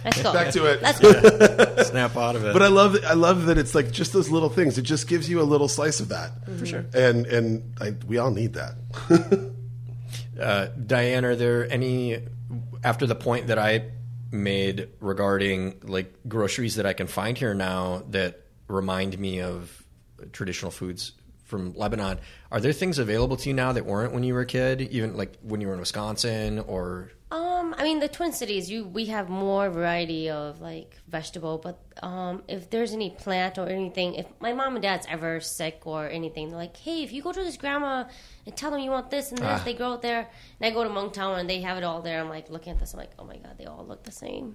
Let's go. back to it. Let's go. *laughs* Snap out of it. But I love I love that it's like just those little things. It just gives you a little slice of that. For sure. And and I, we all need that. *laughs* uh, Diane, are there any after the point that I made regarding like groceries that I can find here now that remind me of traditional foods from Lebanon? Are there things available to you now that weren't when you were a kid, even like when you were in Wisconsin or? Um, I mean, the Twin Cities, you we have more variety of like vegetable, but um, if there's any plant or anything, if my mom and dad's ever sick or anything, they're like, hey, if you go to this grandma and tell them you want this and this, Ah. they grow it there. And I go to Hmongtown and they have it all there. I'm like looking at this, I'm like, oh my god, they all look the same.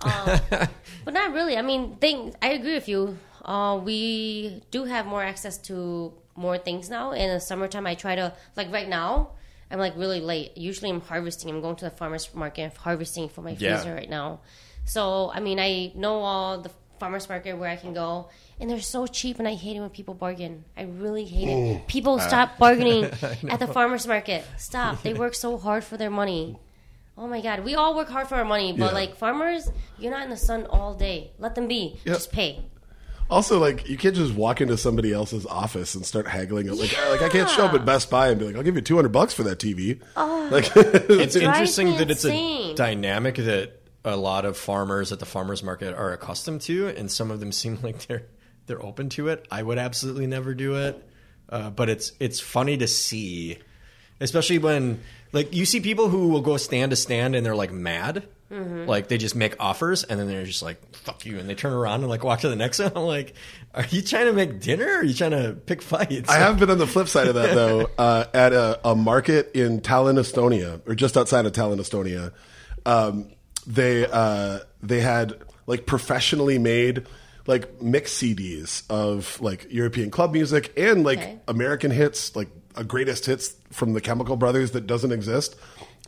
Um, *laughs* but not really. I mean, things. I agree with you. Uh, we do have more access to more things now. In the summertime, I try to like right now. I'm like really late. Usually, I'm harvesting. I'm going to the farmers market and harvesting for my Yeah. freezer right now. So, I mean, I know all the farmers market where I can go, and they're so cheap. And I hate it when people bargain. I really hate it. People stop bargaining *laughs* at the farmers market. Stop. They work so hard for their money. Oh my god, we all work hard for our money, but Yeah. like farmers, you're not in the sun all day. Let them be. Yep. Just pay. Also, like you can't just walk into somebody else's office and start haggling. Like, like I can't show up at Best Buy and be like, "I'll give you two hundred bucks for that TV." like, *laughs* It's interesting that it's a dynamic that a lot of farmers at the farmers market are accustomed to, and some of them *laughs* seem like they're they're open to it. I would absolutely never do it, uh, but it's it's funny to see, especially when like you see people who will go stand to stand and they're like mad. Mm-hmm. Like they just make offers and then they're just like "fuck you" and they turn around and like walk to the next one. *laughs* I'm like, are you trying to make dinner? or Are you trying to pick fights? I have been on the flip side of that *laughs* though, uh, at a, a market in Tallinn, Estonia, or just outside of Tallinn, Estonia. Um, they uh, they had like professionally made like mix CDs of like European club music and like Okay. American hits, like a greatest hits from the Chemical Brothers that doesn't exist.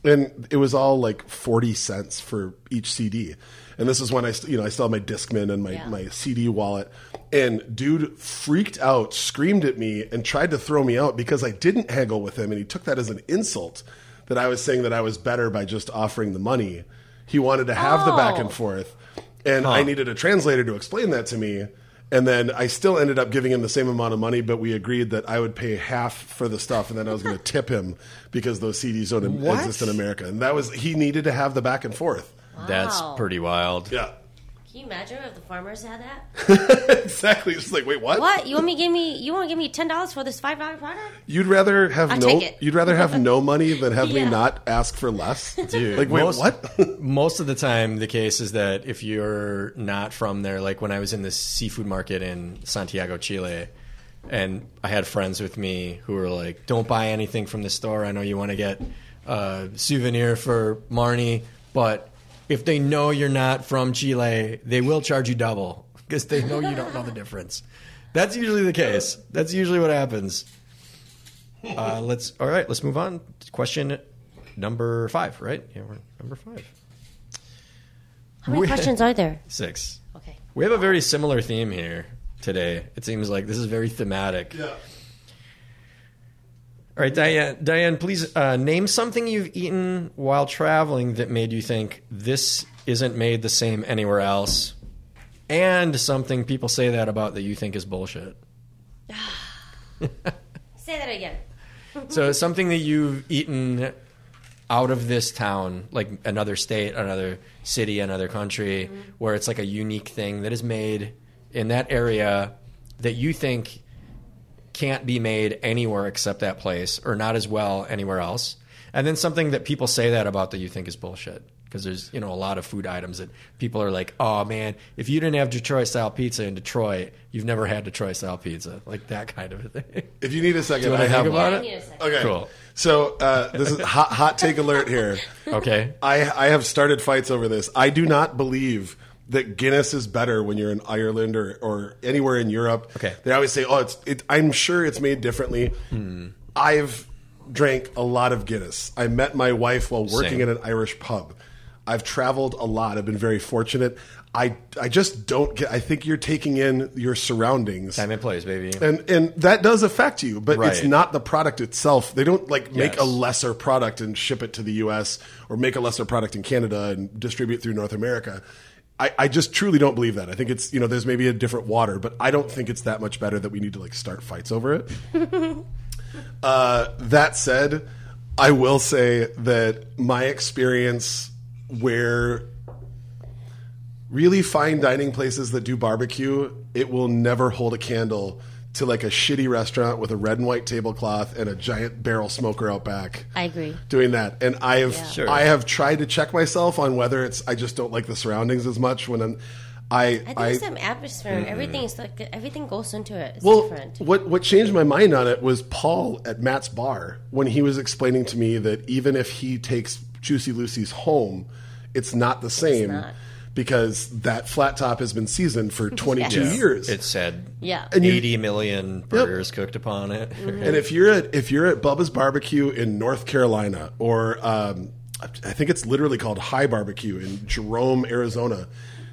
And it was all like 40 cents for each CD. And this is when I, you know, I still had my Discman and my, Yeah. my CD wallet. And dude freaked out, screamed at me, and tried to throw me out because I didn't haggle with him. And he took that as an insult that I was saying that I was better by just offering the money. He wanted to have the back and Oh. forth. And I needed a translator to explain that to me. And then I still ended up giving him the same amount of money, but we agreed that I would pay half for the stuff, and then I was going to tip him because those CDs don't What? exist in America. And that was he needed to have the back and forth. That's Wow. pretty wild. Yeah, Can you imagine if the farmers had that? *laughs* exactly. It's like, wait, what? What you want me to give me? You want to give me ten dollars for this five dollar product? You'd rather have I'll no. take it. You'd rather have no money than have me *laughs* not ask for less. Dude, like, wait, most, what? *laughs* most of the time, the case is that if you're not from there, like when I was in this seafood market in Santiago, Chile, and I had friends with me who were like, "Don't buy anything from the store. I know you want to get a souvenir for Marnie, but if they know you're not from Chile, they will charge you double because they know you don't know the difference." That's usually the case. That's usually what happens. Uh, let's all right. Let's move on. Question number five. Right? Yeah, we're number five. How many We- questions are there? *laughs* Six. Okay. We have a very similar theme here today. It seems like this is very thematic. yeah. All right, Diane. Diane, please uh, name something you've eaten while traveling that made you think this isn't made the same anywhere else, and something people say that about that you think is bullshit. *sighs* Say that again. *laughs* So something that you've eaten out of this town, like another state, another city, another country, where it's like a unique thing that is made in that area that you think can't be made anywhere except that place or not as well anywhere else. And then something that people say that about that you think is bullshit. Because there's, you know, a lot of food items that people are like, oh man, if you didn't have Detroit style pizza in Detroit, you've never had Detroit style pizza. Like that kind of thing. If you need a second, you wanna I have think about it? I need a. Okay. Cool. So uh, this is hot, hot take alert here. Okay. I, I have started fights over this. I do not believe that Guinness is better when you're in Ireland or, or anywhere in Europe. Okay. They always say, oh, it's. It, I'm sure it's made differently. Hmm. I've drank a lot of Guinness. I met my wife while working Same. at an Irish pub. I've traveled a lot. I've been very fortunate. I I just don't get. I think you're taking in your surroundings. Time and place, baby. And and that does affect you, but it's not the product itself. They don't like make Yes. a lesser product and ship it to the U.S. or make a lesser product in Canada and distribute through North America. I, I just truly don't believe that. I think it's you know there's maybe a different water, but I don't think it's that much better that we need to like start fights over it. *laughs* uh, that said, I will say that my experience where really fine dining places that do barbecue, it will never hold a candle to like a shitty restaurant with a red and white tablecloth and a giant barrel smoker out back. I agree. Doing that, and I have Yeah. Sure. I have tried to check myself on whether it's I just don't like the surroundings as much when I'm I I think it's the atmosphere. Everything is like everything goes into it. It's well, different. what what changed my mind on it was Paul at Matt's bar when he was explaining to me that even if he takes Juicy Lucy's home, it's not the same not. Because that flat top has been seasoned for *laughs* 22 Yes. years. It said Yeah. And you- 80 million burgers cooked upon it. and if you're at if you're at Bubba's Barbecue in North Carolina or um, I think it's literally called High Barbecue in Jerome, Arizona.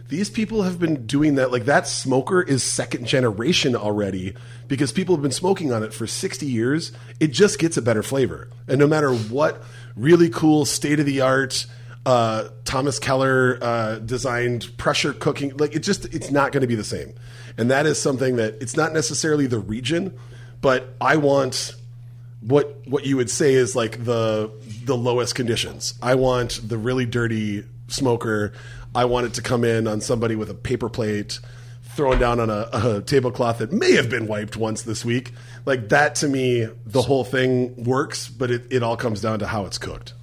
These people have been doing that. Like that smoker is second generation already because people have been smoking on it for 60 years. It just gets a better flavor. And no matter what really cool state of the art uh, Thomas Keller uh, designed pressure cooking. Like it just it's not going to be the same, and that is something that it's not necessarily the region, but I want what what you would say is like the the lowest conditions. I want the really dirty smoker. I want it to come in on somebody with a paper plate thrown down on a, a tablecloth that may have been wiped once this week. Like that to me, the whole thing works, but it, it all comes down to how it's cooked.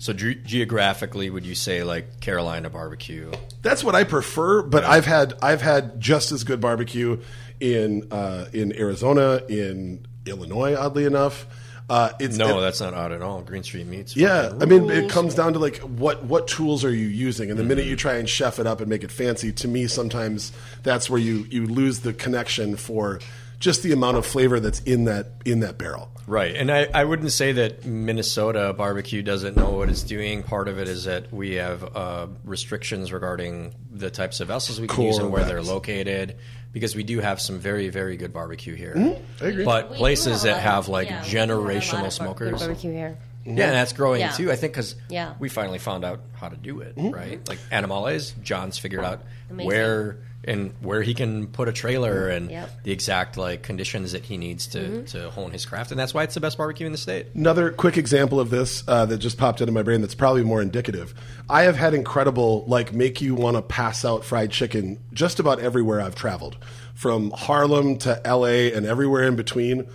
So ge- geographically, would you say like Carolina barbecue? That's what I prefer, but I've had I've had just as good barbecue in uh, in Arizona, in Illinois, oddly enough. Uh, it's No, it- that's not odd at all. Green Street Meats. Yeah, I mean, it comes down to like what what tools are you using, and the minute Mm-hmm. you try and chef it up and make it fancy, to me, sometimes that's where you you lose the connection for just the amount of flavor that's in that in that barrel. Right, and I, I wouldn't say that Minnesota barbecue doesn't know what it's doing. Part of it is that we have uh, restrictions regarding the types of vessels we can use and where they're Correct. located, because we do have some very very good barbecue here. Mm-hmm. I agree. But We do places have a that lot have like yeah, we do have a lot generational bar- smokers, barbecue here. yeah, and that's growing Yeah. too. I think because Yeah. we finally found out how to do it, Mm-hmm. right? Like Animales, John's figured out Amazing. where and where he can put a trailer and Yep. Mm-hmm. the exact like conditions that he needs to to hone his craft, and that's why it's the best barbecue in the state. Another quick example of this uh, that just popped into my brain that's probably more indicative. I have had incredible, like, make you want to pass out fried chicken just about everywhere I've traveled, from Harlem to LA and everywhere in between.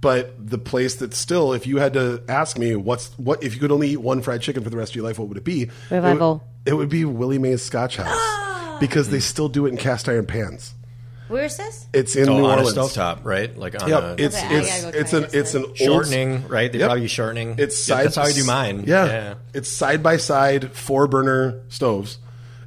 But the place that still, if you had to ask me, what's what if you could only eat one fried chicken for the rest of your life, what would it be? Revival. It would, it would be Willie Mae's Scotch House *gasps* *laughs* because they still do it in cast iron pans. Where is this? It's in Oh, New on Orleans. a stovetop, right? Like on Yep, a it's Okay, I it's gotta go it's try an this it's then. an old shortening, right? They Yep. probably use shortening. It's Yeah, side. that's how I do mine. Yeah. yeah. it's side by side four burner stoves,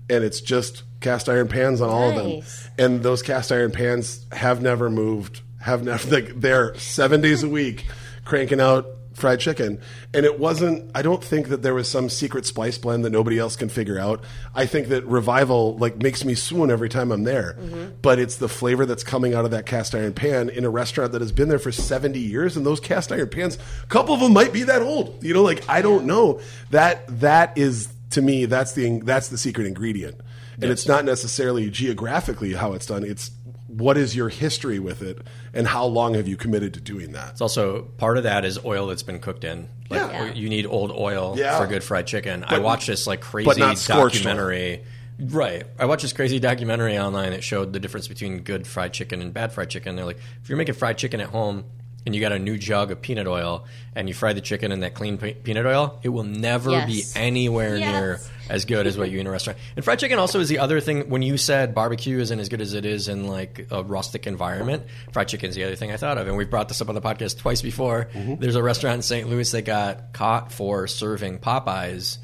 and it's just cast iron pans on all of them. And those cast iron pans have never moved. Have never. Like, they're seven days a week cranking out fried chicken. And it wasn't. I don't think that there was some secret spice blend that nobody else can figure out. I think that revival like makes me swoon every time I'm there. Mm-hmm. But it's the flavor that's coming out of that cast iron pan in a restaurant that has been there for 70 years. And those cast iron pans, a couple of them might be that old. You know, like I don't know. That that is to me that's the that's the secret ingredient. And it's not necessarily geographically how it's done. It's what is your history with it and how long have you committed to doing that? It's also part of that is oil that's been cooked in. Like Yeah. you need old oil Yeah. for good fried chicken. I watched this like crazy but not scorched oil. documentary. Right. I watched this crazy documentary online that showed the difference between good fried chicken and bad fried chicken. They're like, if you're making fried chicken at home and you got a new jug of peanut oil and you fry the chicken in that clean pe- peanut oil, it will never Yes. be anywhere Yes. near as good as what you eat in a restaurant. And fried chicken also is the other thing. When you said barbecue isn't as good as it is in like a rustic environment, fried chicken is the other thing I thought of. And we've brought this up on the podcast twice before. Mm-hmm. There's a restaurant in St. Louis that got caught for serving Popeyes.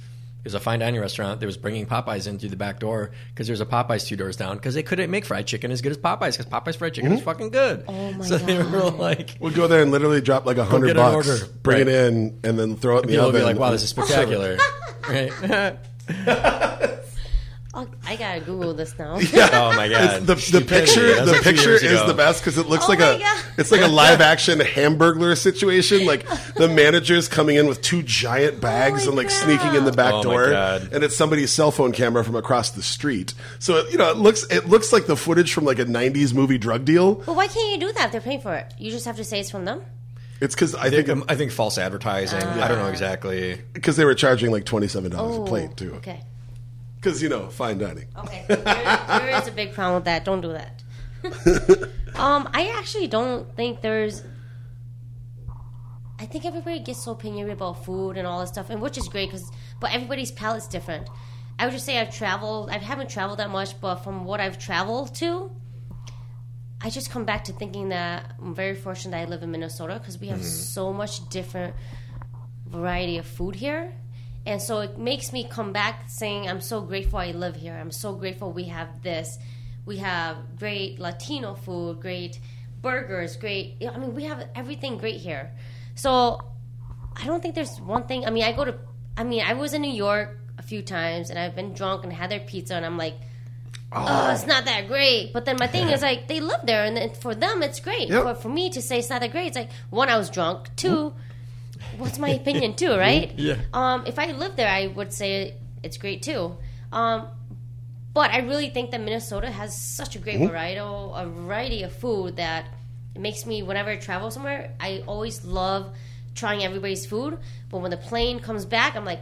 It was a fine dining restaurant that was bringing Popeyes in through the back door because there's a Popeyes two doors down because they couldn't make fried chicken as good as Popeyes because Popeyes fried chicken is mm-hmm. fucking good. Oh my so they were like, We'll go there and literally drop like a hundred get bucks, order. bring it in, and then throw it in the oven. be like, wow, this is *laughs* spectacular. right? *laughs* *laughs* Oh, I gotta Google this now. *laughs* Oh my god! It's the, the picture That was the picture is ago. the best because it looks Oh like a God. it's like a *laughs* live action hamburglar situation. Like the manager's coming in with two giant oh bags my and like God. sneaking in the back Oh my door, God. and it's somebody's cell phone camera from across the street. So you know it looks it looks like the footage from like a '90s movie drug deal. But why can't you do that? They're paying for it. You just have to say it's from them. It's because I I think, think I think false advertising. I don't know exactly. because they were charging like twenty seven dollars Oh, a plate too. Okay. Because you know fine dining. Okay. There, there is a big problem with that. Don't do that. *laughs* um, I actually don't think there's. I think everybody gets so opinionated about food and all this stuff, and which is great because, but everybody's palate's different. I would just say I've traveled. I haven't traveled that much, but from what I've traveled to, I just come back to thinking that I'm very fortunate that I live in Minnesota because we have mm-hmm. so much different variety of food here. And so it makes me come back saying, I'm so grateful I live here. I'm so grateful we have this. We have great Latino food, great burgers, great. I mean, we have everything great here. So I don't think there's one thing. I mean, I go to, I mean, I was in New York a few times and I've been drunk and had their pizza and I'm like, oh, it's not that great. But then my thing is like, they live there and then for them it's great. Yep. But for me to say it's not that great, it's like, one, I was drunk. Two, what's my opinion too, right? *laughs* Yeah. Um, if I lived there, I would say it's great too. Um, but I really think that Minnesota has such a great Mm-hmm. variety, a variety of food that it makes me whenever I travel somewhere, I always love trying everybody's food. But when the plane comes back, I'm like,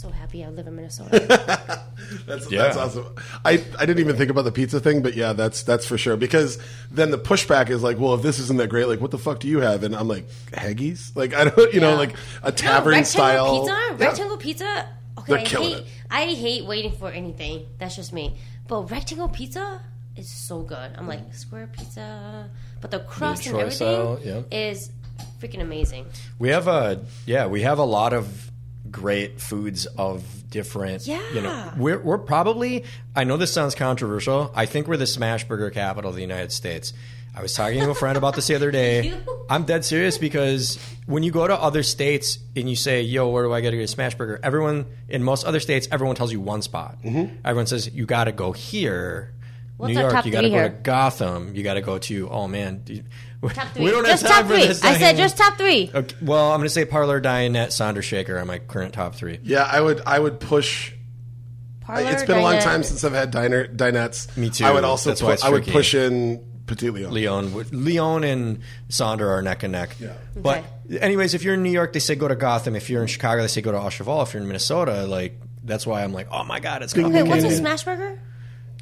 so happy I live in Minnesota. *laughs* That's, Yeah. that's awesome. I, I didn't even think about the pizza thing, but yeah, that's that's for sure. Because then the pushback is like, well, if this isn't that great, like, what the fuck do you have? And I'm like, Haggis? Like, I don't, *laughs* you know, like a No, tavern rectangle style pizza. Yeah. Rectangle pizza. Okay, They're I killing hate. it. I hate waiting for anything. That's just me. But rectangle pizza is so good. I'm like square pizza, but the crust and everything style, yeah. is freaking amazing. We have a yeah, we have a lot of great foods of different. yeah. You know, we're we're probably. I know this sounds controversial. I think we're the smash burger capital of the United States. I was talking to a friend about this the other day. *laughs* You? I'm dead serious because when you go to other states and you say, "Yo, where do I get to get a smash burger?" Everyone in most other states, everyone tells you one spot. Mm-hmm. Everyone says you got to go here. What's New York, you got to three go to? Gotham. You got to go to. Oh man, dude, Top three. we don't just have time top for three. this. I said just top three. Okay, well, I'm going to say Parlor, Dinette, Sonder Shaker are my current top three. Yeah, I would I would push. Parlor, it's been a long dinette. time since I've had diner dinettes. Me too. I would also That's why pu- it's I would tricky. push in Petite Leon. Leon, would- Leon and Sonder are neck and neck. Yeah. But anyways, if you're in New York, they say go to Gotham. If you're in Chicago, they say go to Au Cheval. If you're in Minnesota, like that's why I'm like, oh my god, it's Gotham Okay, what's a Canyon. smash burger?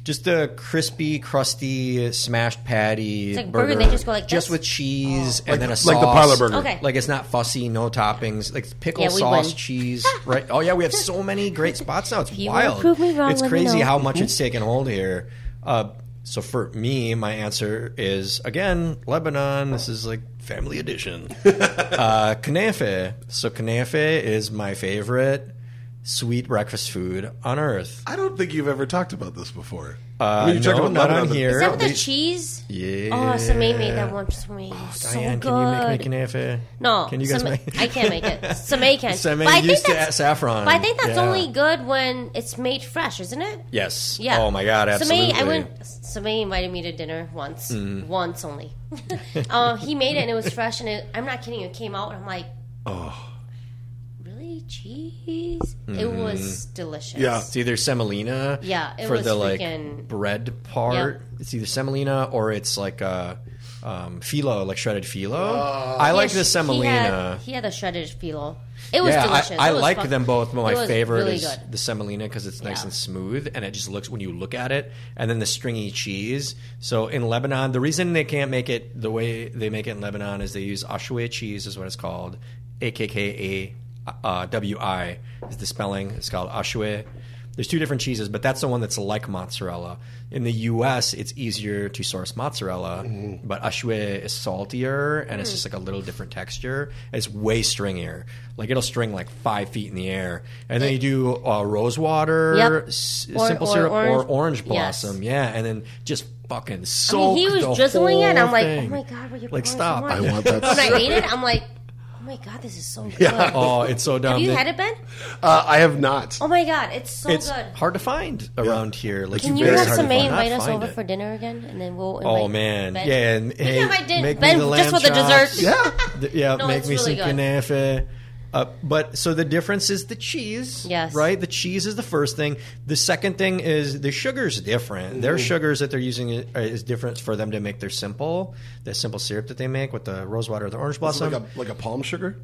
Just a crispy, crusty, smashed patty like burger. burger, they just go like just this? with cheese and Like- then a like sauce. the parlor burger. Okay. Like it's not fussy, no toppings, like pickle Yeah, we sauce, win. cheese, right? Oh yeah, we have so many great spots now. It's *laughs* you wanna wild. prove me wrong, it's let me crazy know. how much it's taken hold here. Uh, so for me, my answer is again Lebanon. This is like family edition. *laughs* uh, knafe. So knafe is my favorite sweet breakfast food on earth. I don't think you've ever talked about this before. Uh, I mean, you talked no, about not Lebanon, on here. Is that with the They- cheese? Yeah. Oh, Samay made that one for me. so Diane, good. can you make me knafe? No, Can you guys Samay- make? I can't make it. *laughs* Samay can. Samay But I think used to that's- saffron. But I think that's Yeah. only good when it's made fresh, isn't it? Yes. Yeah. Oh my god, absolutely. Samay, I went. Samay invited me to dinner once, Mm. once only. *laughs* uh, he made it and it was fresh, and it, I'm not kidding. It came out, and I'm like, Oh. Cheese? It was delicious. Yeah. It's either semolina Yeah, it for was the like bread part. Yep. It's either semolina or it's like a um, phyllo, like shredded phyllo. Oh. I like the semolina. He had, he had the shredded phyllo. It was yeah, delicious. I, I was like fuck- them both, but my favorite really is good. the semolina because it's nice Yeah. and smooth, and it just looks when you look at it, and then the stringy cheese. So in Lebanon, the reason they can't make it the way they make it in Lebanon is they use akkawi cheese, is what it's called, A K K A uh, W I is the spelling. It's called akkawi. There's two different cheeses, but that's the one that's like mozzarella. In the U.S., it's easier to source mozzarella, but akkawi is saltier and it's just like a little different texture. It's way stringier. Like it'll string like five feet in the air, and then you do uh, rose water, Yep. s- Or- simple or syrup, or orange- orange Yes. blossom. Yeah, and then just fucking I soak. mean, he was the drizzling it, and I'm like, thing. oh my god, will you Like, stop. I want that When I so ate it, I'm like, oh my god, this is so *laughs* good. Yeah. Oh, it's so dumb. Have you had it, Ben? Uh, I have not. Oh my god, it's so It's good. hard to find around here. Like Can you you very have hard to some May find- not invite us find over it. for dinner again, and then we'll. Oh man, Ben. yeah, and We hey, can invite din- make Ben me the just lamb for the chops. dessert. Yeah. Th- *laughs* yeah, No, make it's me really some good. knafe. Uh, but so the difference is the cheese, Yes. right? The cheese is the first thing. The second thing is the sugar's different. Their sugars that they're using is- is different for them to make their simple, the simple syrup that they make with the rose water or the orange blossom. like a like a palm sugar.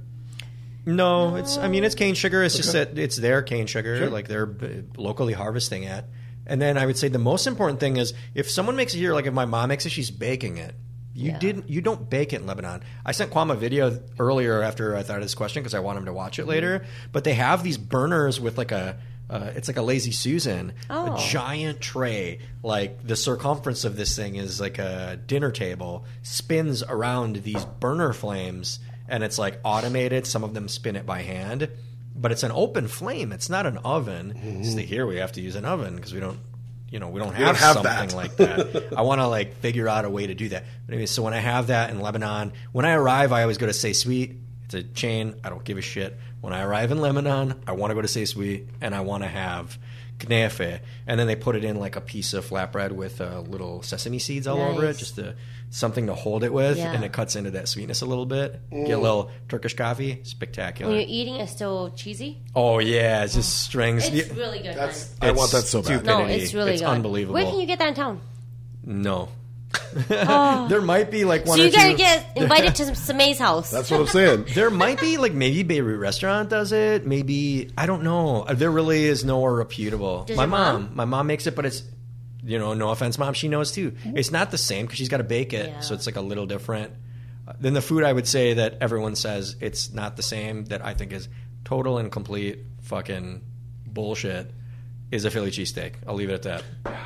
No, it's. I mean, it's cane sugar. It's just that it's their cane sugar, Sure. like they're uh, locally harvesting it. And then I would say the most important thing is if someone makes it here, like if my mom makes it, she's baking it. You Yeah. didn't. You don't bake it in Lebanon. I sent Kwame a video earlier after I thought of this question because I want him to watch it later. But they have these burners with like a. Uh, it's like a lazy susan, Oh. a giant tray. Like the circumference of this thing is like a dinner table. Spins around these burner flames, and it's like automated. Some of them spin it by hand, but it's an open flame. It's not an oven. So here we have to use an oven because we don't, you know, we don't have, don't have something that. like that. I want to like figure out a way to do that. But anyway, so when I have that in Lebanon, when I arrive, I always go to Sea Sweet. It's a chain. I don't give a shit. When I arrive in Lebanon, I want to go to Sea Sweet and I want to have knefe, and then they put it in like a piece of flatbread with uh, little sesame seeds all over it, just to, something to hold it with, Yeah. and it cuts into that sweetness a little bit. Get a little Turkish coffee, spectacular. When you're eating, it's still cheesy. oh yeah, it's just strings. It's Yeah, really good. That's man. I want that so bad. stupid. No, it's really It's good. unbelievable. Where can you get that in town? No. *laughs* there might be like one So or you gotta two. get *laughs* invited to Samay's house. That's what I'm saying. *laughs* There might be like maybe Beirut restaurant does it. Maybe I don't know. There really is nowhere reputable. Does my your mom? my mom makes it, but it's you know no offense, mom. She knows too. It's not the same because she's got to bake it, Yeah. so it's like a little different. Uh, Then the food I would say that everyone says it's not the same that I think is total and complete fucking bullshit is a Philly cheesesteak. I'll leave it at that. *sighs*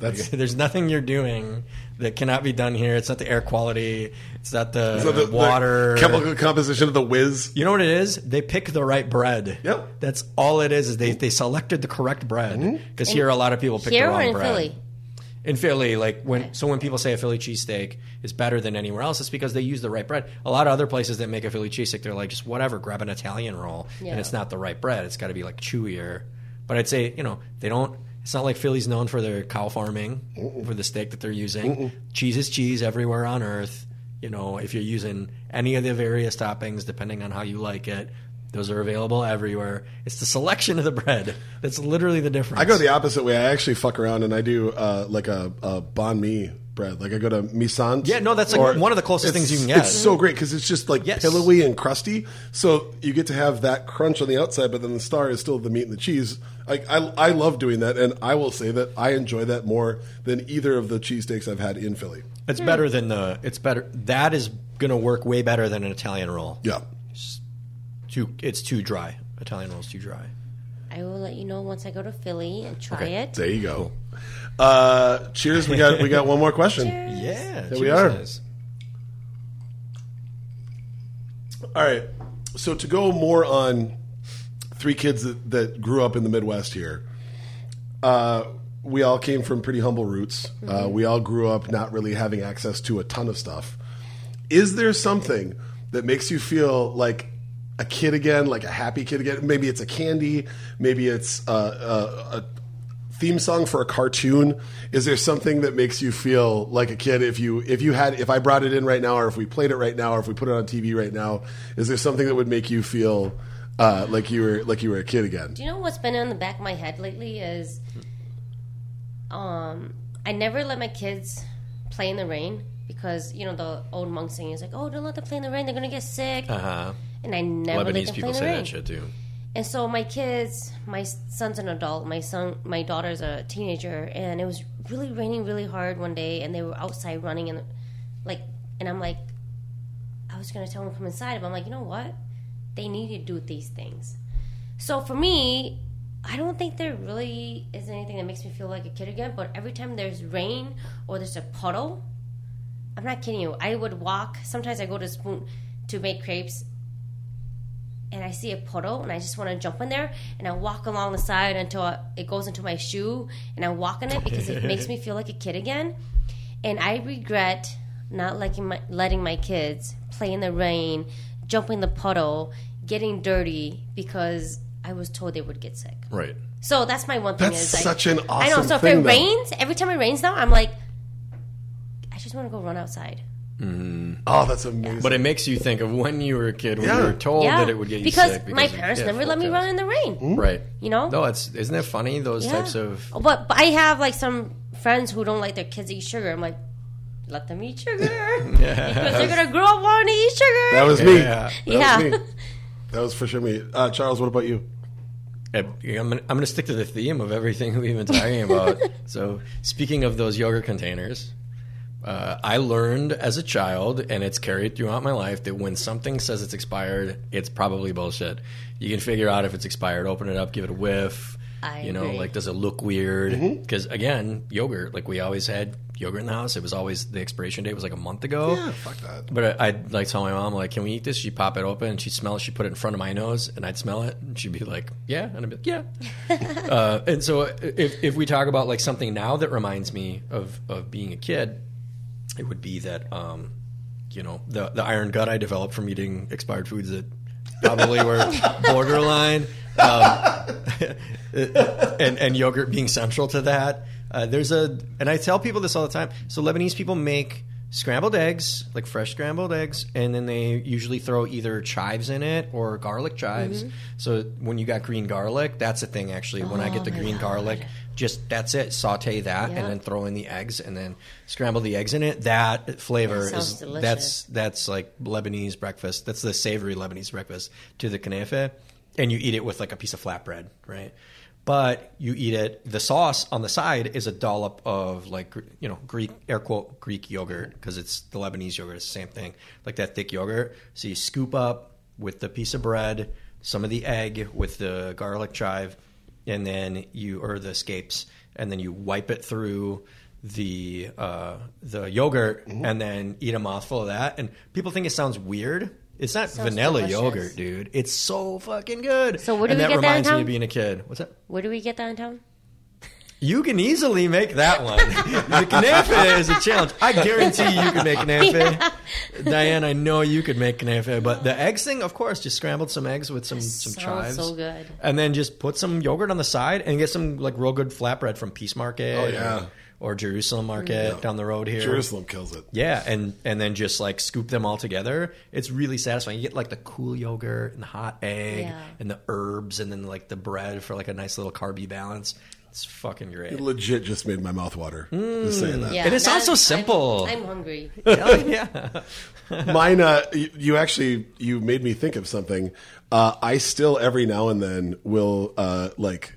That's *laughs* There's nothing you're doing that cannot be done here. It's not the air quality. It's not the, so the, the water. chemical composition of the whiz. You know what it is? They pick the right bread. Yep. That's all it is. Is they, they selected the correct bread mm-hmm. because here a lot of people pick Here the or wrong in bread. Philly? In Philly, like when so when people say a Philly cheesesteak is better than anywhere else, it's because they use the right bread. A lot of other places that make a Philly cheesesteak, they're like just whatever, grab an Italian roll, Yeah. and it's not the right bread. It's got to be like chewier. But I'd say you know they don't. It's not like Philly's known for their cow farming for the steak that they're using. Cheese is cheese everywhere on earth. You know, if you're using any of the various toppings, depending on how you like it, those are available everywhere. It's the selection of the bread that's literally the difference. I go the opposite way. I actually fuck around and I do uh, like a, a banh mi bread. Like I go to misant. Yeah, no, that's, like, one of the closest things you can get. It's so great because it's just like Yes. pillowy and crusty. So you get to have that crunch on the outside, but then the star is still the meat and the cheese. Like I, I love doing that, and I will say that I enjoy that more than either of the cheesesteaks I've had in Philly. It's better than the. It's better. That is going to work way better than an Italian roll. Yeah. Too. It's too dry. Italian roll's too dry. I will let you know once I go to Philly and try Okay. it. There you go. Uh, cheers. We got we got one more question. *laughs* Yeah. There we are. Jesus. All right. So to go more on three kids that, that grew up in the Midwest here, uh, we all came from pretty humble roots. Uh, we all grew up not really having access to a ton of stuff. Is there something that makes you feel like a kid again, like a happy kid again? Maybe it's a candy. Maybe it's a, a, a theme song for a cartoon. Is there something that makes you feel like a kid? If you if you had if I brought it in right now, or if we played it right now, or if we put it on TV right now, is there something that would make you feel uh, like you were like you were a kid again? Do you know what's been in the back of my head lately is um I never let my kids play in the rain because you know the old monk saying is like, "Oh, don't let them play in the rain; they're gonna get sick." Uh huh. And I never Lebanese them play people say that shit too. And so my kids, my son's an adult, my son, my daughter's a teenager, and it was really raining really hard one day, and they were outside running, and like, and I'm like, I was gonna tell them to come inside, but I'm like, you know what? They need to do these things. So for me, I don't think there really is anything that makes me feel like a kid again. But every time there's rain or there's a puddle, I'm not kidding you. I would walk. Sometimes I go to Spoon to make crepes, and I see a puddle, and I just want to jump in there, and I walk along the side until I- it goes into my shoe, and I walk in it because it makes me feel like a kid again. And I regret not letting my letting my kids play in the rain, jump in the puddle, getting dirty because I was told they would get sick. Right. So that's my one thing. That's is like, such an I know. So if thing, it though. rains, every time it rains now, I'm like, I just want to go run outside. Oh, that's amazing. But it makes you think of when you were a kid when Yeah. you were told yeah, that it would get you because sick. my parents never let me forecast. run in the rain. Right. You know? No, it's isn't it funny those Yeah. types of But, but I have like some friends who don't like their kids eat sugar. I'm like, let them eat sugar *laughs* *laughs* because they're gonna grow up wanting to eat sugar. that was me. Yeah. *laughs* That Yeah. was me. That was for sure me. Uh, Charles, what about you? I'm gonna, I'm gonna stick to the theme of everything we've been talking about. so, speaking of those yogurt containers, uh, I learned as a child, and it's carried throughout my life, that when something says it's expired, it's probably bullshit. You can figure out if it's expired. Open it up, give it a whiff. I you know, agree. like does it look weird? Mm-hmm. Because again, yogurt. Like we always had yogurt in the house. It was always the expiration date was like a month ago. Yeah, fuck that. But I- I'd like tell my mom, like, can we eat this? She'd pop it open, and she'd smell it. She'd put it in front of my nose, and I'd smell it, and she'd be like, yeah, and I'd be like, yeah. *laughs* uh, and so if, if we talk about like something now that reminds me of of being a kid, it would be that um, you know the the iron gut I developed from eating expired foods that probably were *laughs* borderline. Um, *laughs* and, and yogurt being central to that. Uh, there's a, and I tell people this all the time. So Lebanese people make scrambled eggs, like fresh scrambled eggs, and then they usually throw either chives in it or garlic chives. Mm-hmm. So when you got green garlic, that's a thing actually. when I get the Oh green God. garlic, just that's it. Saute that Yeah. and then throw in the eggs and then scramble the eggs in it. That flavor That is delicious. that's that's like Lebanese breakfast. That's the savory Lebanese breakfast to the knafe, and you eat it with like a piece of flatbread, right? But you eat it. The sauce on the side is a dollop of like you know Greek air quote Greek yogurt because it's the Lebanese yogurt. It's the same thing, like that thick yogurt. So you scoop up with the piece of bread, some of the egg with the garlic chive, and then you or the scapes, and then you wipe it through the uh, the yogurt, Mm-hmm. and then eat a mouthful of that. And people think it sounds weird. It's not Sounds vanilla delicious. yogurt, dude. It's so fucking good. So where do and we that get that in reminds me of being a kid. What's that? Where do we get that in town? You can easily make that one. *laughs* the knafe is a challenge. I guarantee you can make knafe. Diane, I know you could make knafe, but the eggs thing, of course, just scrambled some eggs with some some Sounds chives. so good. And then just put some yogurt on the side and get some like real good flatbread from Peace Market. Oh, yeah. Or, or Jerusalem Market down the road here. Jerusalem kills it. Yeah, and and then just like scoop them all together. It's really satisfying. You get like the cool yogurt and the hot egg Yeah. and the herbs and then like the bread for like a nice little carby balance. It's fucking great. It legit just made my mouth water. Just saying that. Yeah, And it sounds so that's- simple. I'm, I'm hungry. *laughs* Yeah. *laughs* Mine, uh, you, you actually you made me think of something. Uh, I still every now and then will uh, like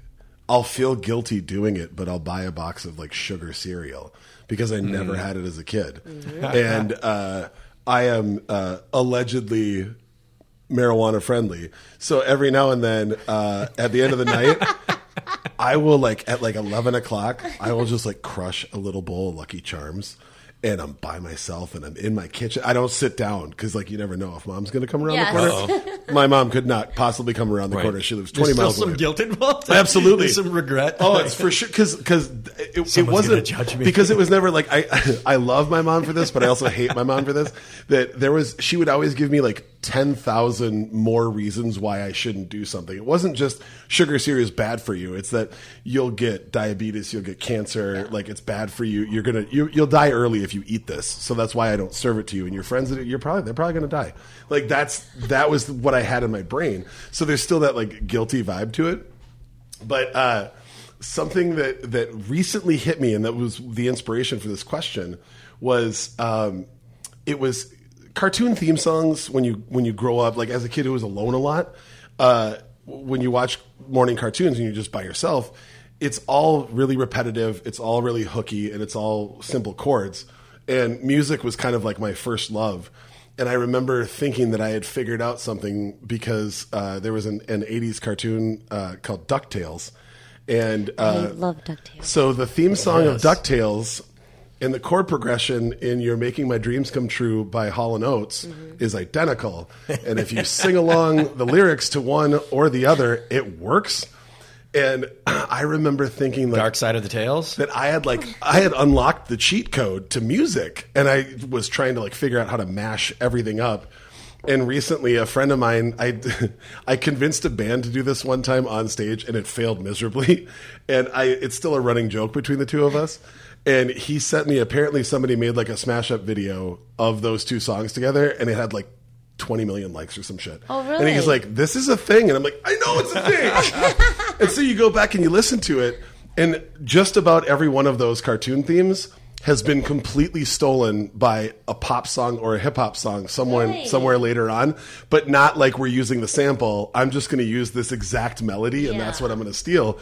I'll feel guilty doing it, but I'll buy a box of like sugar cereal because I never had it as a kid, and *laughs* uh, I am uh, allegedly marijuana friendly. So every now and then, uh, at the end of the night. *laughs* I will like at like eleven o'clock. I will just like crush a little bowl of Lucky Charms, and I'm by myself and I'm in my kitchen. I don't sit down because like you never know if mom's going to come around Yes. the corner. *laughs* My mom could not possibly come around the corner. She lives twenty There's miles still some away. guilt involved. *laughs* Absolutely, There's some regret. Oh, it's for sure because because it, it wasn't gonna judge me. because it was never like I *laughs* I love my mom for this, but I also hate my mom for this. That there was she would always give me like ten thousand more reasons why I shouldn't do something. It wasn't just sugar cereal is bad for you. It's that you'll get diabetes, you'll get cancer. Like it's bad for you. You're gonna you, you'll die early if you eat this. So that's why I don't serve it to you. And your friends, you're probably they're probably gonna die. Like that's that was what I had in my brain. So there's still that like guilty vibe to it. But uh, something that that recently hit me, and that was the inspiration for this question, was um, it was cartoon theme songs when you when you grow up. Like as a kid who was alone a lot, uh, when you watch morning cartoons and you're just by yourself, it's all really repetitive. It's all really hooky, and it's all simple chords. And music was kind of like my first love. And I remember thinking that I had figured out something because uh, there was an, an 80s cartoon uh, called DuckTales. And I uh, love DuckTales. so the theme song Yes. of DuckTales and the chord progression in You're Making My Dreams Come True by Hall & Oates mm-hmm. is identical. And if you sing along the lyrics to one or the other, it works. And *clears throat* I remember thinking like Dark side of the tails. that I had like I had unlocked the cheat code to music and I was trying to like figure out how to mash everything up. And recently a friend of mine I *laughs* I convinced a band to do this one time on stage and it failed miserably. *laughs* And I it's still a running joke between the two of us. And he sent me apparently somebody made like a smash up video of those two songs together and it had like 20 million likes or some shit. Oh, really? And he's like, this is a thing. And I'm like, I know it's a thing. *laughs* and so you go back and you listen to it, and just about every one of those cartoon themes has been completely stolen by a pop song or a hip hop song somewhere Really? somewhere later on, but not like we're using the sample. I'm just going to use this exact melody, and Yeah. that's what I'm going to steal.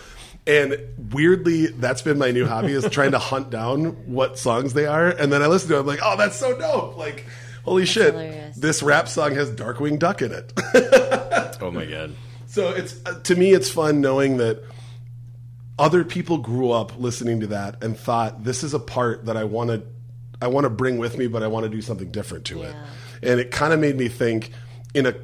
And weirdly, that's been my new hobby is trying to *laughs* hunt down what songs they are, and then I listen to it. I'm like, oh, that's so dope! Like, holy shit, hilarious. this rap song has Darkwing Duck in it. Oh my god. *laughs* So it's uh, to me, it's fun knowing that other people grew up listening to that and thought this is a part that I want to I want to bring with me, but I want to do something different to it. And it kind of made me think in a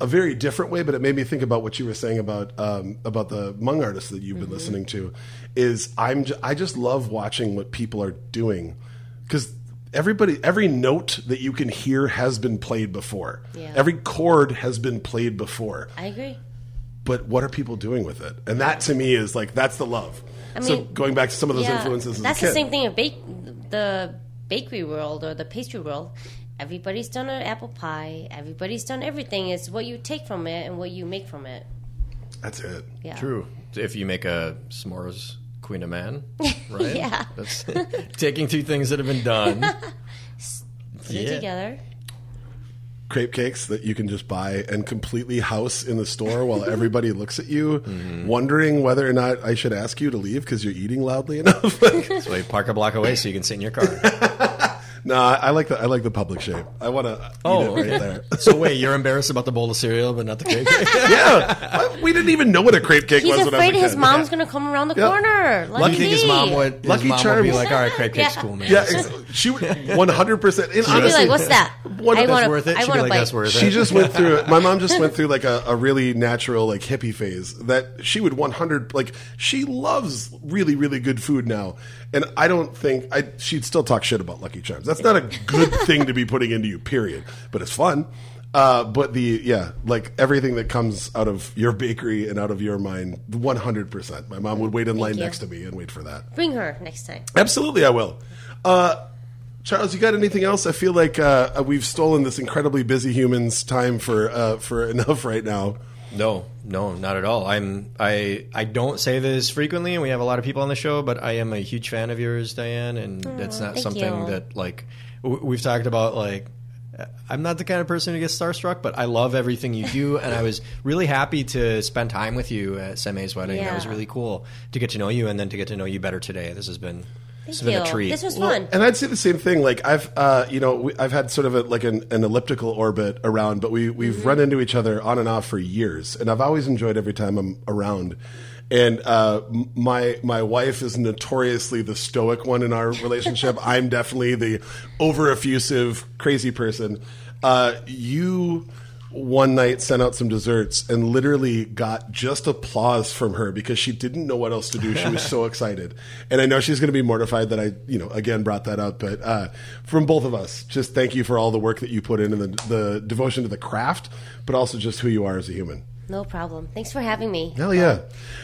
a very different way, but it made me think about what you were saying about um, about the Hmong artists that you've been listening to. Is I'm j- I just love watching what people are doing because everybody every note that you can hear has been played before. Yeah. Every chord has been played before. I agree. But what are people doing with it? And that to me is like that's the love. I so mean, going back to some of those Yeah, influences That's the same thing of bake the bakery world or the pastry world. Everybody's done an apple pie. Everybody's done everything. It's what you take from it and what you make from it. That's it. Yeah. True. If you make a s'mores queen of man, *laughs* right? Yeah. That's *laughs* taking two things that have been done. *laughs* Put it together. crepe cakes that you can just buy and completely house in the store while everybody looks at you, Mm-hmm. wondering whether or not I should ask you to leave because you're eating loudly enough. Like, So you park a block away so you can sit in your car. No, I like the I like the public shape. I want to Oh, eat it oh. right there. *laughs* So wait, you're embarrassed about the bowl of cereal, but not the cake? *laughs* yeah, we didn't even know what a crepe cake He's was. when I was afraid his kid. mom's going to come around the Yeah. corner. Like Do you think his mom would? His Lucky mom would be like, "All right, crepe cake's Yeah. cool, man." Yeah, *laughs* ex- she would 100. percent And She'd be like, "What's that? One- I That's want worth it. I She'd be want to like, bite." "That's worth it." She just went through it. My mom just went through like a, a really natural like hippie phase that she would 100 like she loves really really good food now, and I don't think I she'd still talk shit about Lucky Charms. That's not a good *laughs* thing to be putting into you, period. But it's fun. Uh, but the yeah, like everything that comes out of your bakery and out of your mind, 100. percent My mom would wait in line you. next to me and wait for that. Bring her next time. Absolutely, I will. Uh, Charles, you got anything else? I feel like uh, we've stolen this incredibly busy human's time for uh, for enough right now. No, no, not at all. I'm I I don't say this frequently, and we have a lot of people on the show, but I am a huge fan of yours, Diane, and that's not something you. that like w- we've talked about. Like, I'm not the kind of person who gets starstruck, but I love everything you do, and I was *laughs* really happy to spend time with you at Seme's wedding. That was really cool to get to know you, and then to get to know you better today. This has been this has Thank been a you. treat. This was Well, fun. and I'd say the same thing. Like I've, uh, you know, we, I've had sort of a, like an, an elliptical orbit around, but we we've Mm-hmm. run into each other on and off for years, and I've always enjoyed every time I'm around. And uh, my my wife is notoriously the stoic one in our relationship. *laughs* I'm definitely the over effusive, crazy person. Uh, you one night sent out some desserts and literally got just applause from her because she didn't know what else to do. She was so *laughs* excited. And I know she's going to be mortified that I, you know, again brought that up. But uh, from both of us, just thank you for all the work that you put in and the, the devotion to the craft, but also just who you are as a human. No problem. Thanks for having me. Hell yeah.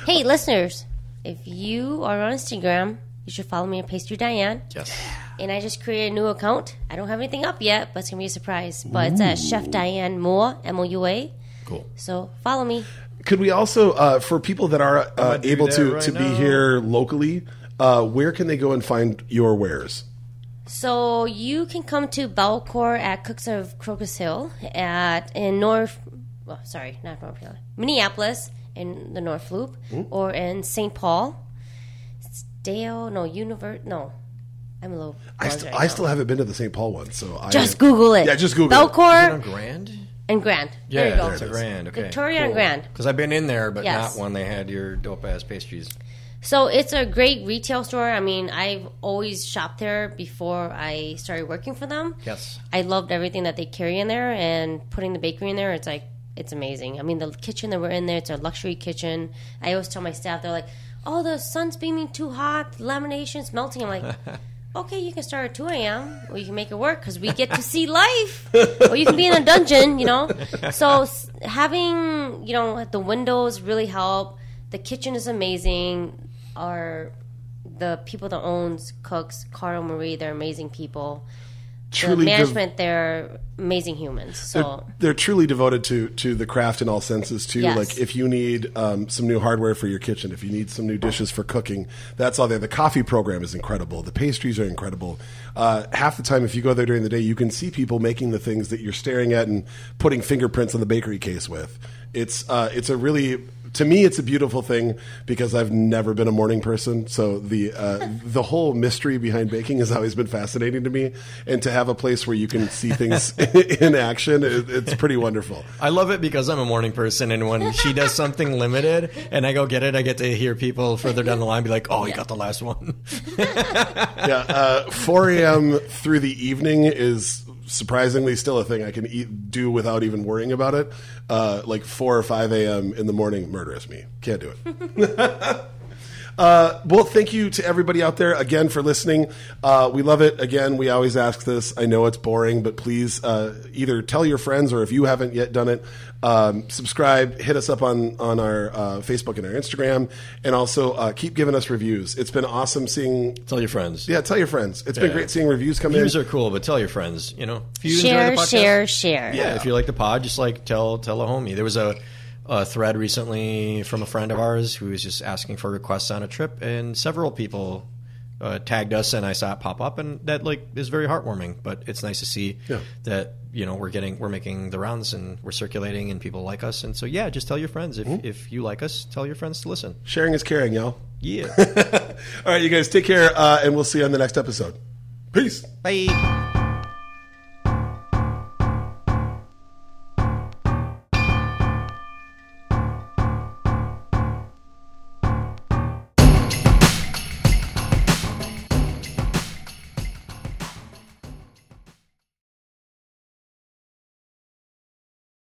Hey, listeners, if you are on Instagram, you should follow me at Pastry Diane. yes. And I just created a new account. I don't have anything up yet, but it's gonna be a surprise. But it's at Chef Diane Moua, M O U A. Cool. So follow me. Could we also, uh, for people that are uh, gonna do able that to, right to be now. here locally, uh, where can they go and find your wares? So you can come to Bellecour at Cooks of Crocus Hill at in North. Well, sorry, not North Hill, Minneapolis in the North Loop, or in St. Paul. Dale, no, Univert, no. I'm a little. I, st- right I still haven't been to the St. Paul one, so I Just Google it. Yeah, just Google it. Bellecour Grand. and Grand. Yeah, there you go. it's a grand. Okay, Victoria and Grand. Because I've been in there, but Yes. not when they had your dope ass pastries. So it's a great retail store. I mean, I've always shopped there before I started working for them. Yes. I loved everything that they carry in there and putting the bakery in there. It's like it's amazing. I mean, the kitchen that we're in there, it's a luxury kitchen. I always tell my staff, they're like, "Oh, the sun's beaming too hot, the lamination's melting." I'm like. *laughs* Okay, you can start at 2 a.m. or you can make it work because we get to see life. or you can be in a dungeon, you know? So having, you know, the windows really help. The kitchen is amazing. Our the people that owns cooks, Carl Marie, they're amazing people. The Truly dev- management, they're amazing humans. So they're truly devoted to to the craft in all senses too. Yes. Like if you need um, some new hardware for your kitchen, if you need some new dishes for cooking, that's all there. The coffee program is incredible. The pastries are incredible. Uh, half the time, if you go there during the day, you can see people making the things that you're staring at and putting fingerprints on the bakery case with. It's uh, it's a really to me it's a beautiful thing because I've never been a morning person. So the uh, *laughs* the whole mystery behind baking has always been fascinating to me, and to have a place where you can see *laughs* things *laughs* in action, it, it's pretty wonderful. I love it because I'm a morning person, and when she does something limited and I go get it, I get to hear people further down the line be like, "Oh, you got the last one." Yeah, uh, 4 a.m. through the evening is surprisingly still a thing I can eat, do without even worrying about it. Uh, like 4 or 5 a.m. in the morning murders me. Can't do it. *laughs* Uh, well, thank you to everybody out there again for listening. Uh, we love it. Again, we always ask this. I know it's boring, but please uh, either tell your friends or if you haven't yet done it, um, subscribe, hit us up on on our uh, Facebook and our Instagram, and also uh, keep giving us reviews. It's been awesome seeing. Tell your friends. Yeah, tell your friends. It's been great seeing reviews come Reviews in. Reviews are cool, but tell your friends. You know, if you enjoy Share, the podcast, share, share. Yeah, if you like the pod, just like tell tell a homie. There was a, a thread recently from a friend of ours who was just asking for requests on a trip, and several people uh, tagged us, and I saw it pop up, and that like is very heartwarming. But it's nice to see Yeah. that you know we're getting we're making the rounds and we're circulating, and people like us, and so yeah, just tell your friends if Mm-hmm. if you like us, tell your friends to listen. Sharing is caring, y'all. Yeah, *laughs* All right, you guys take care, uh, and we'll see you on the next episode. Peace. bye.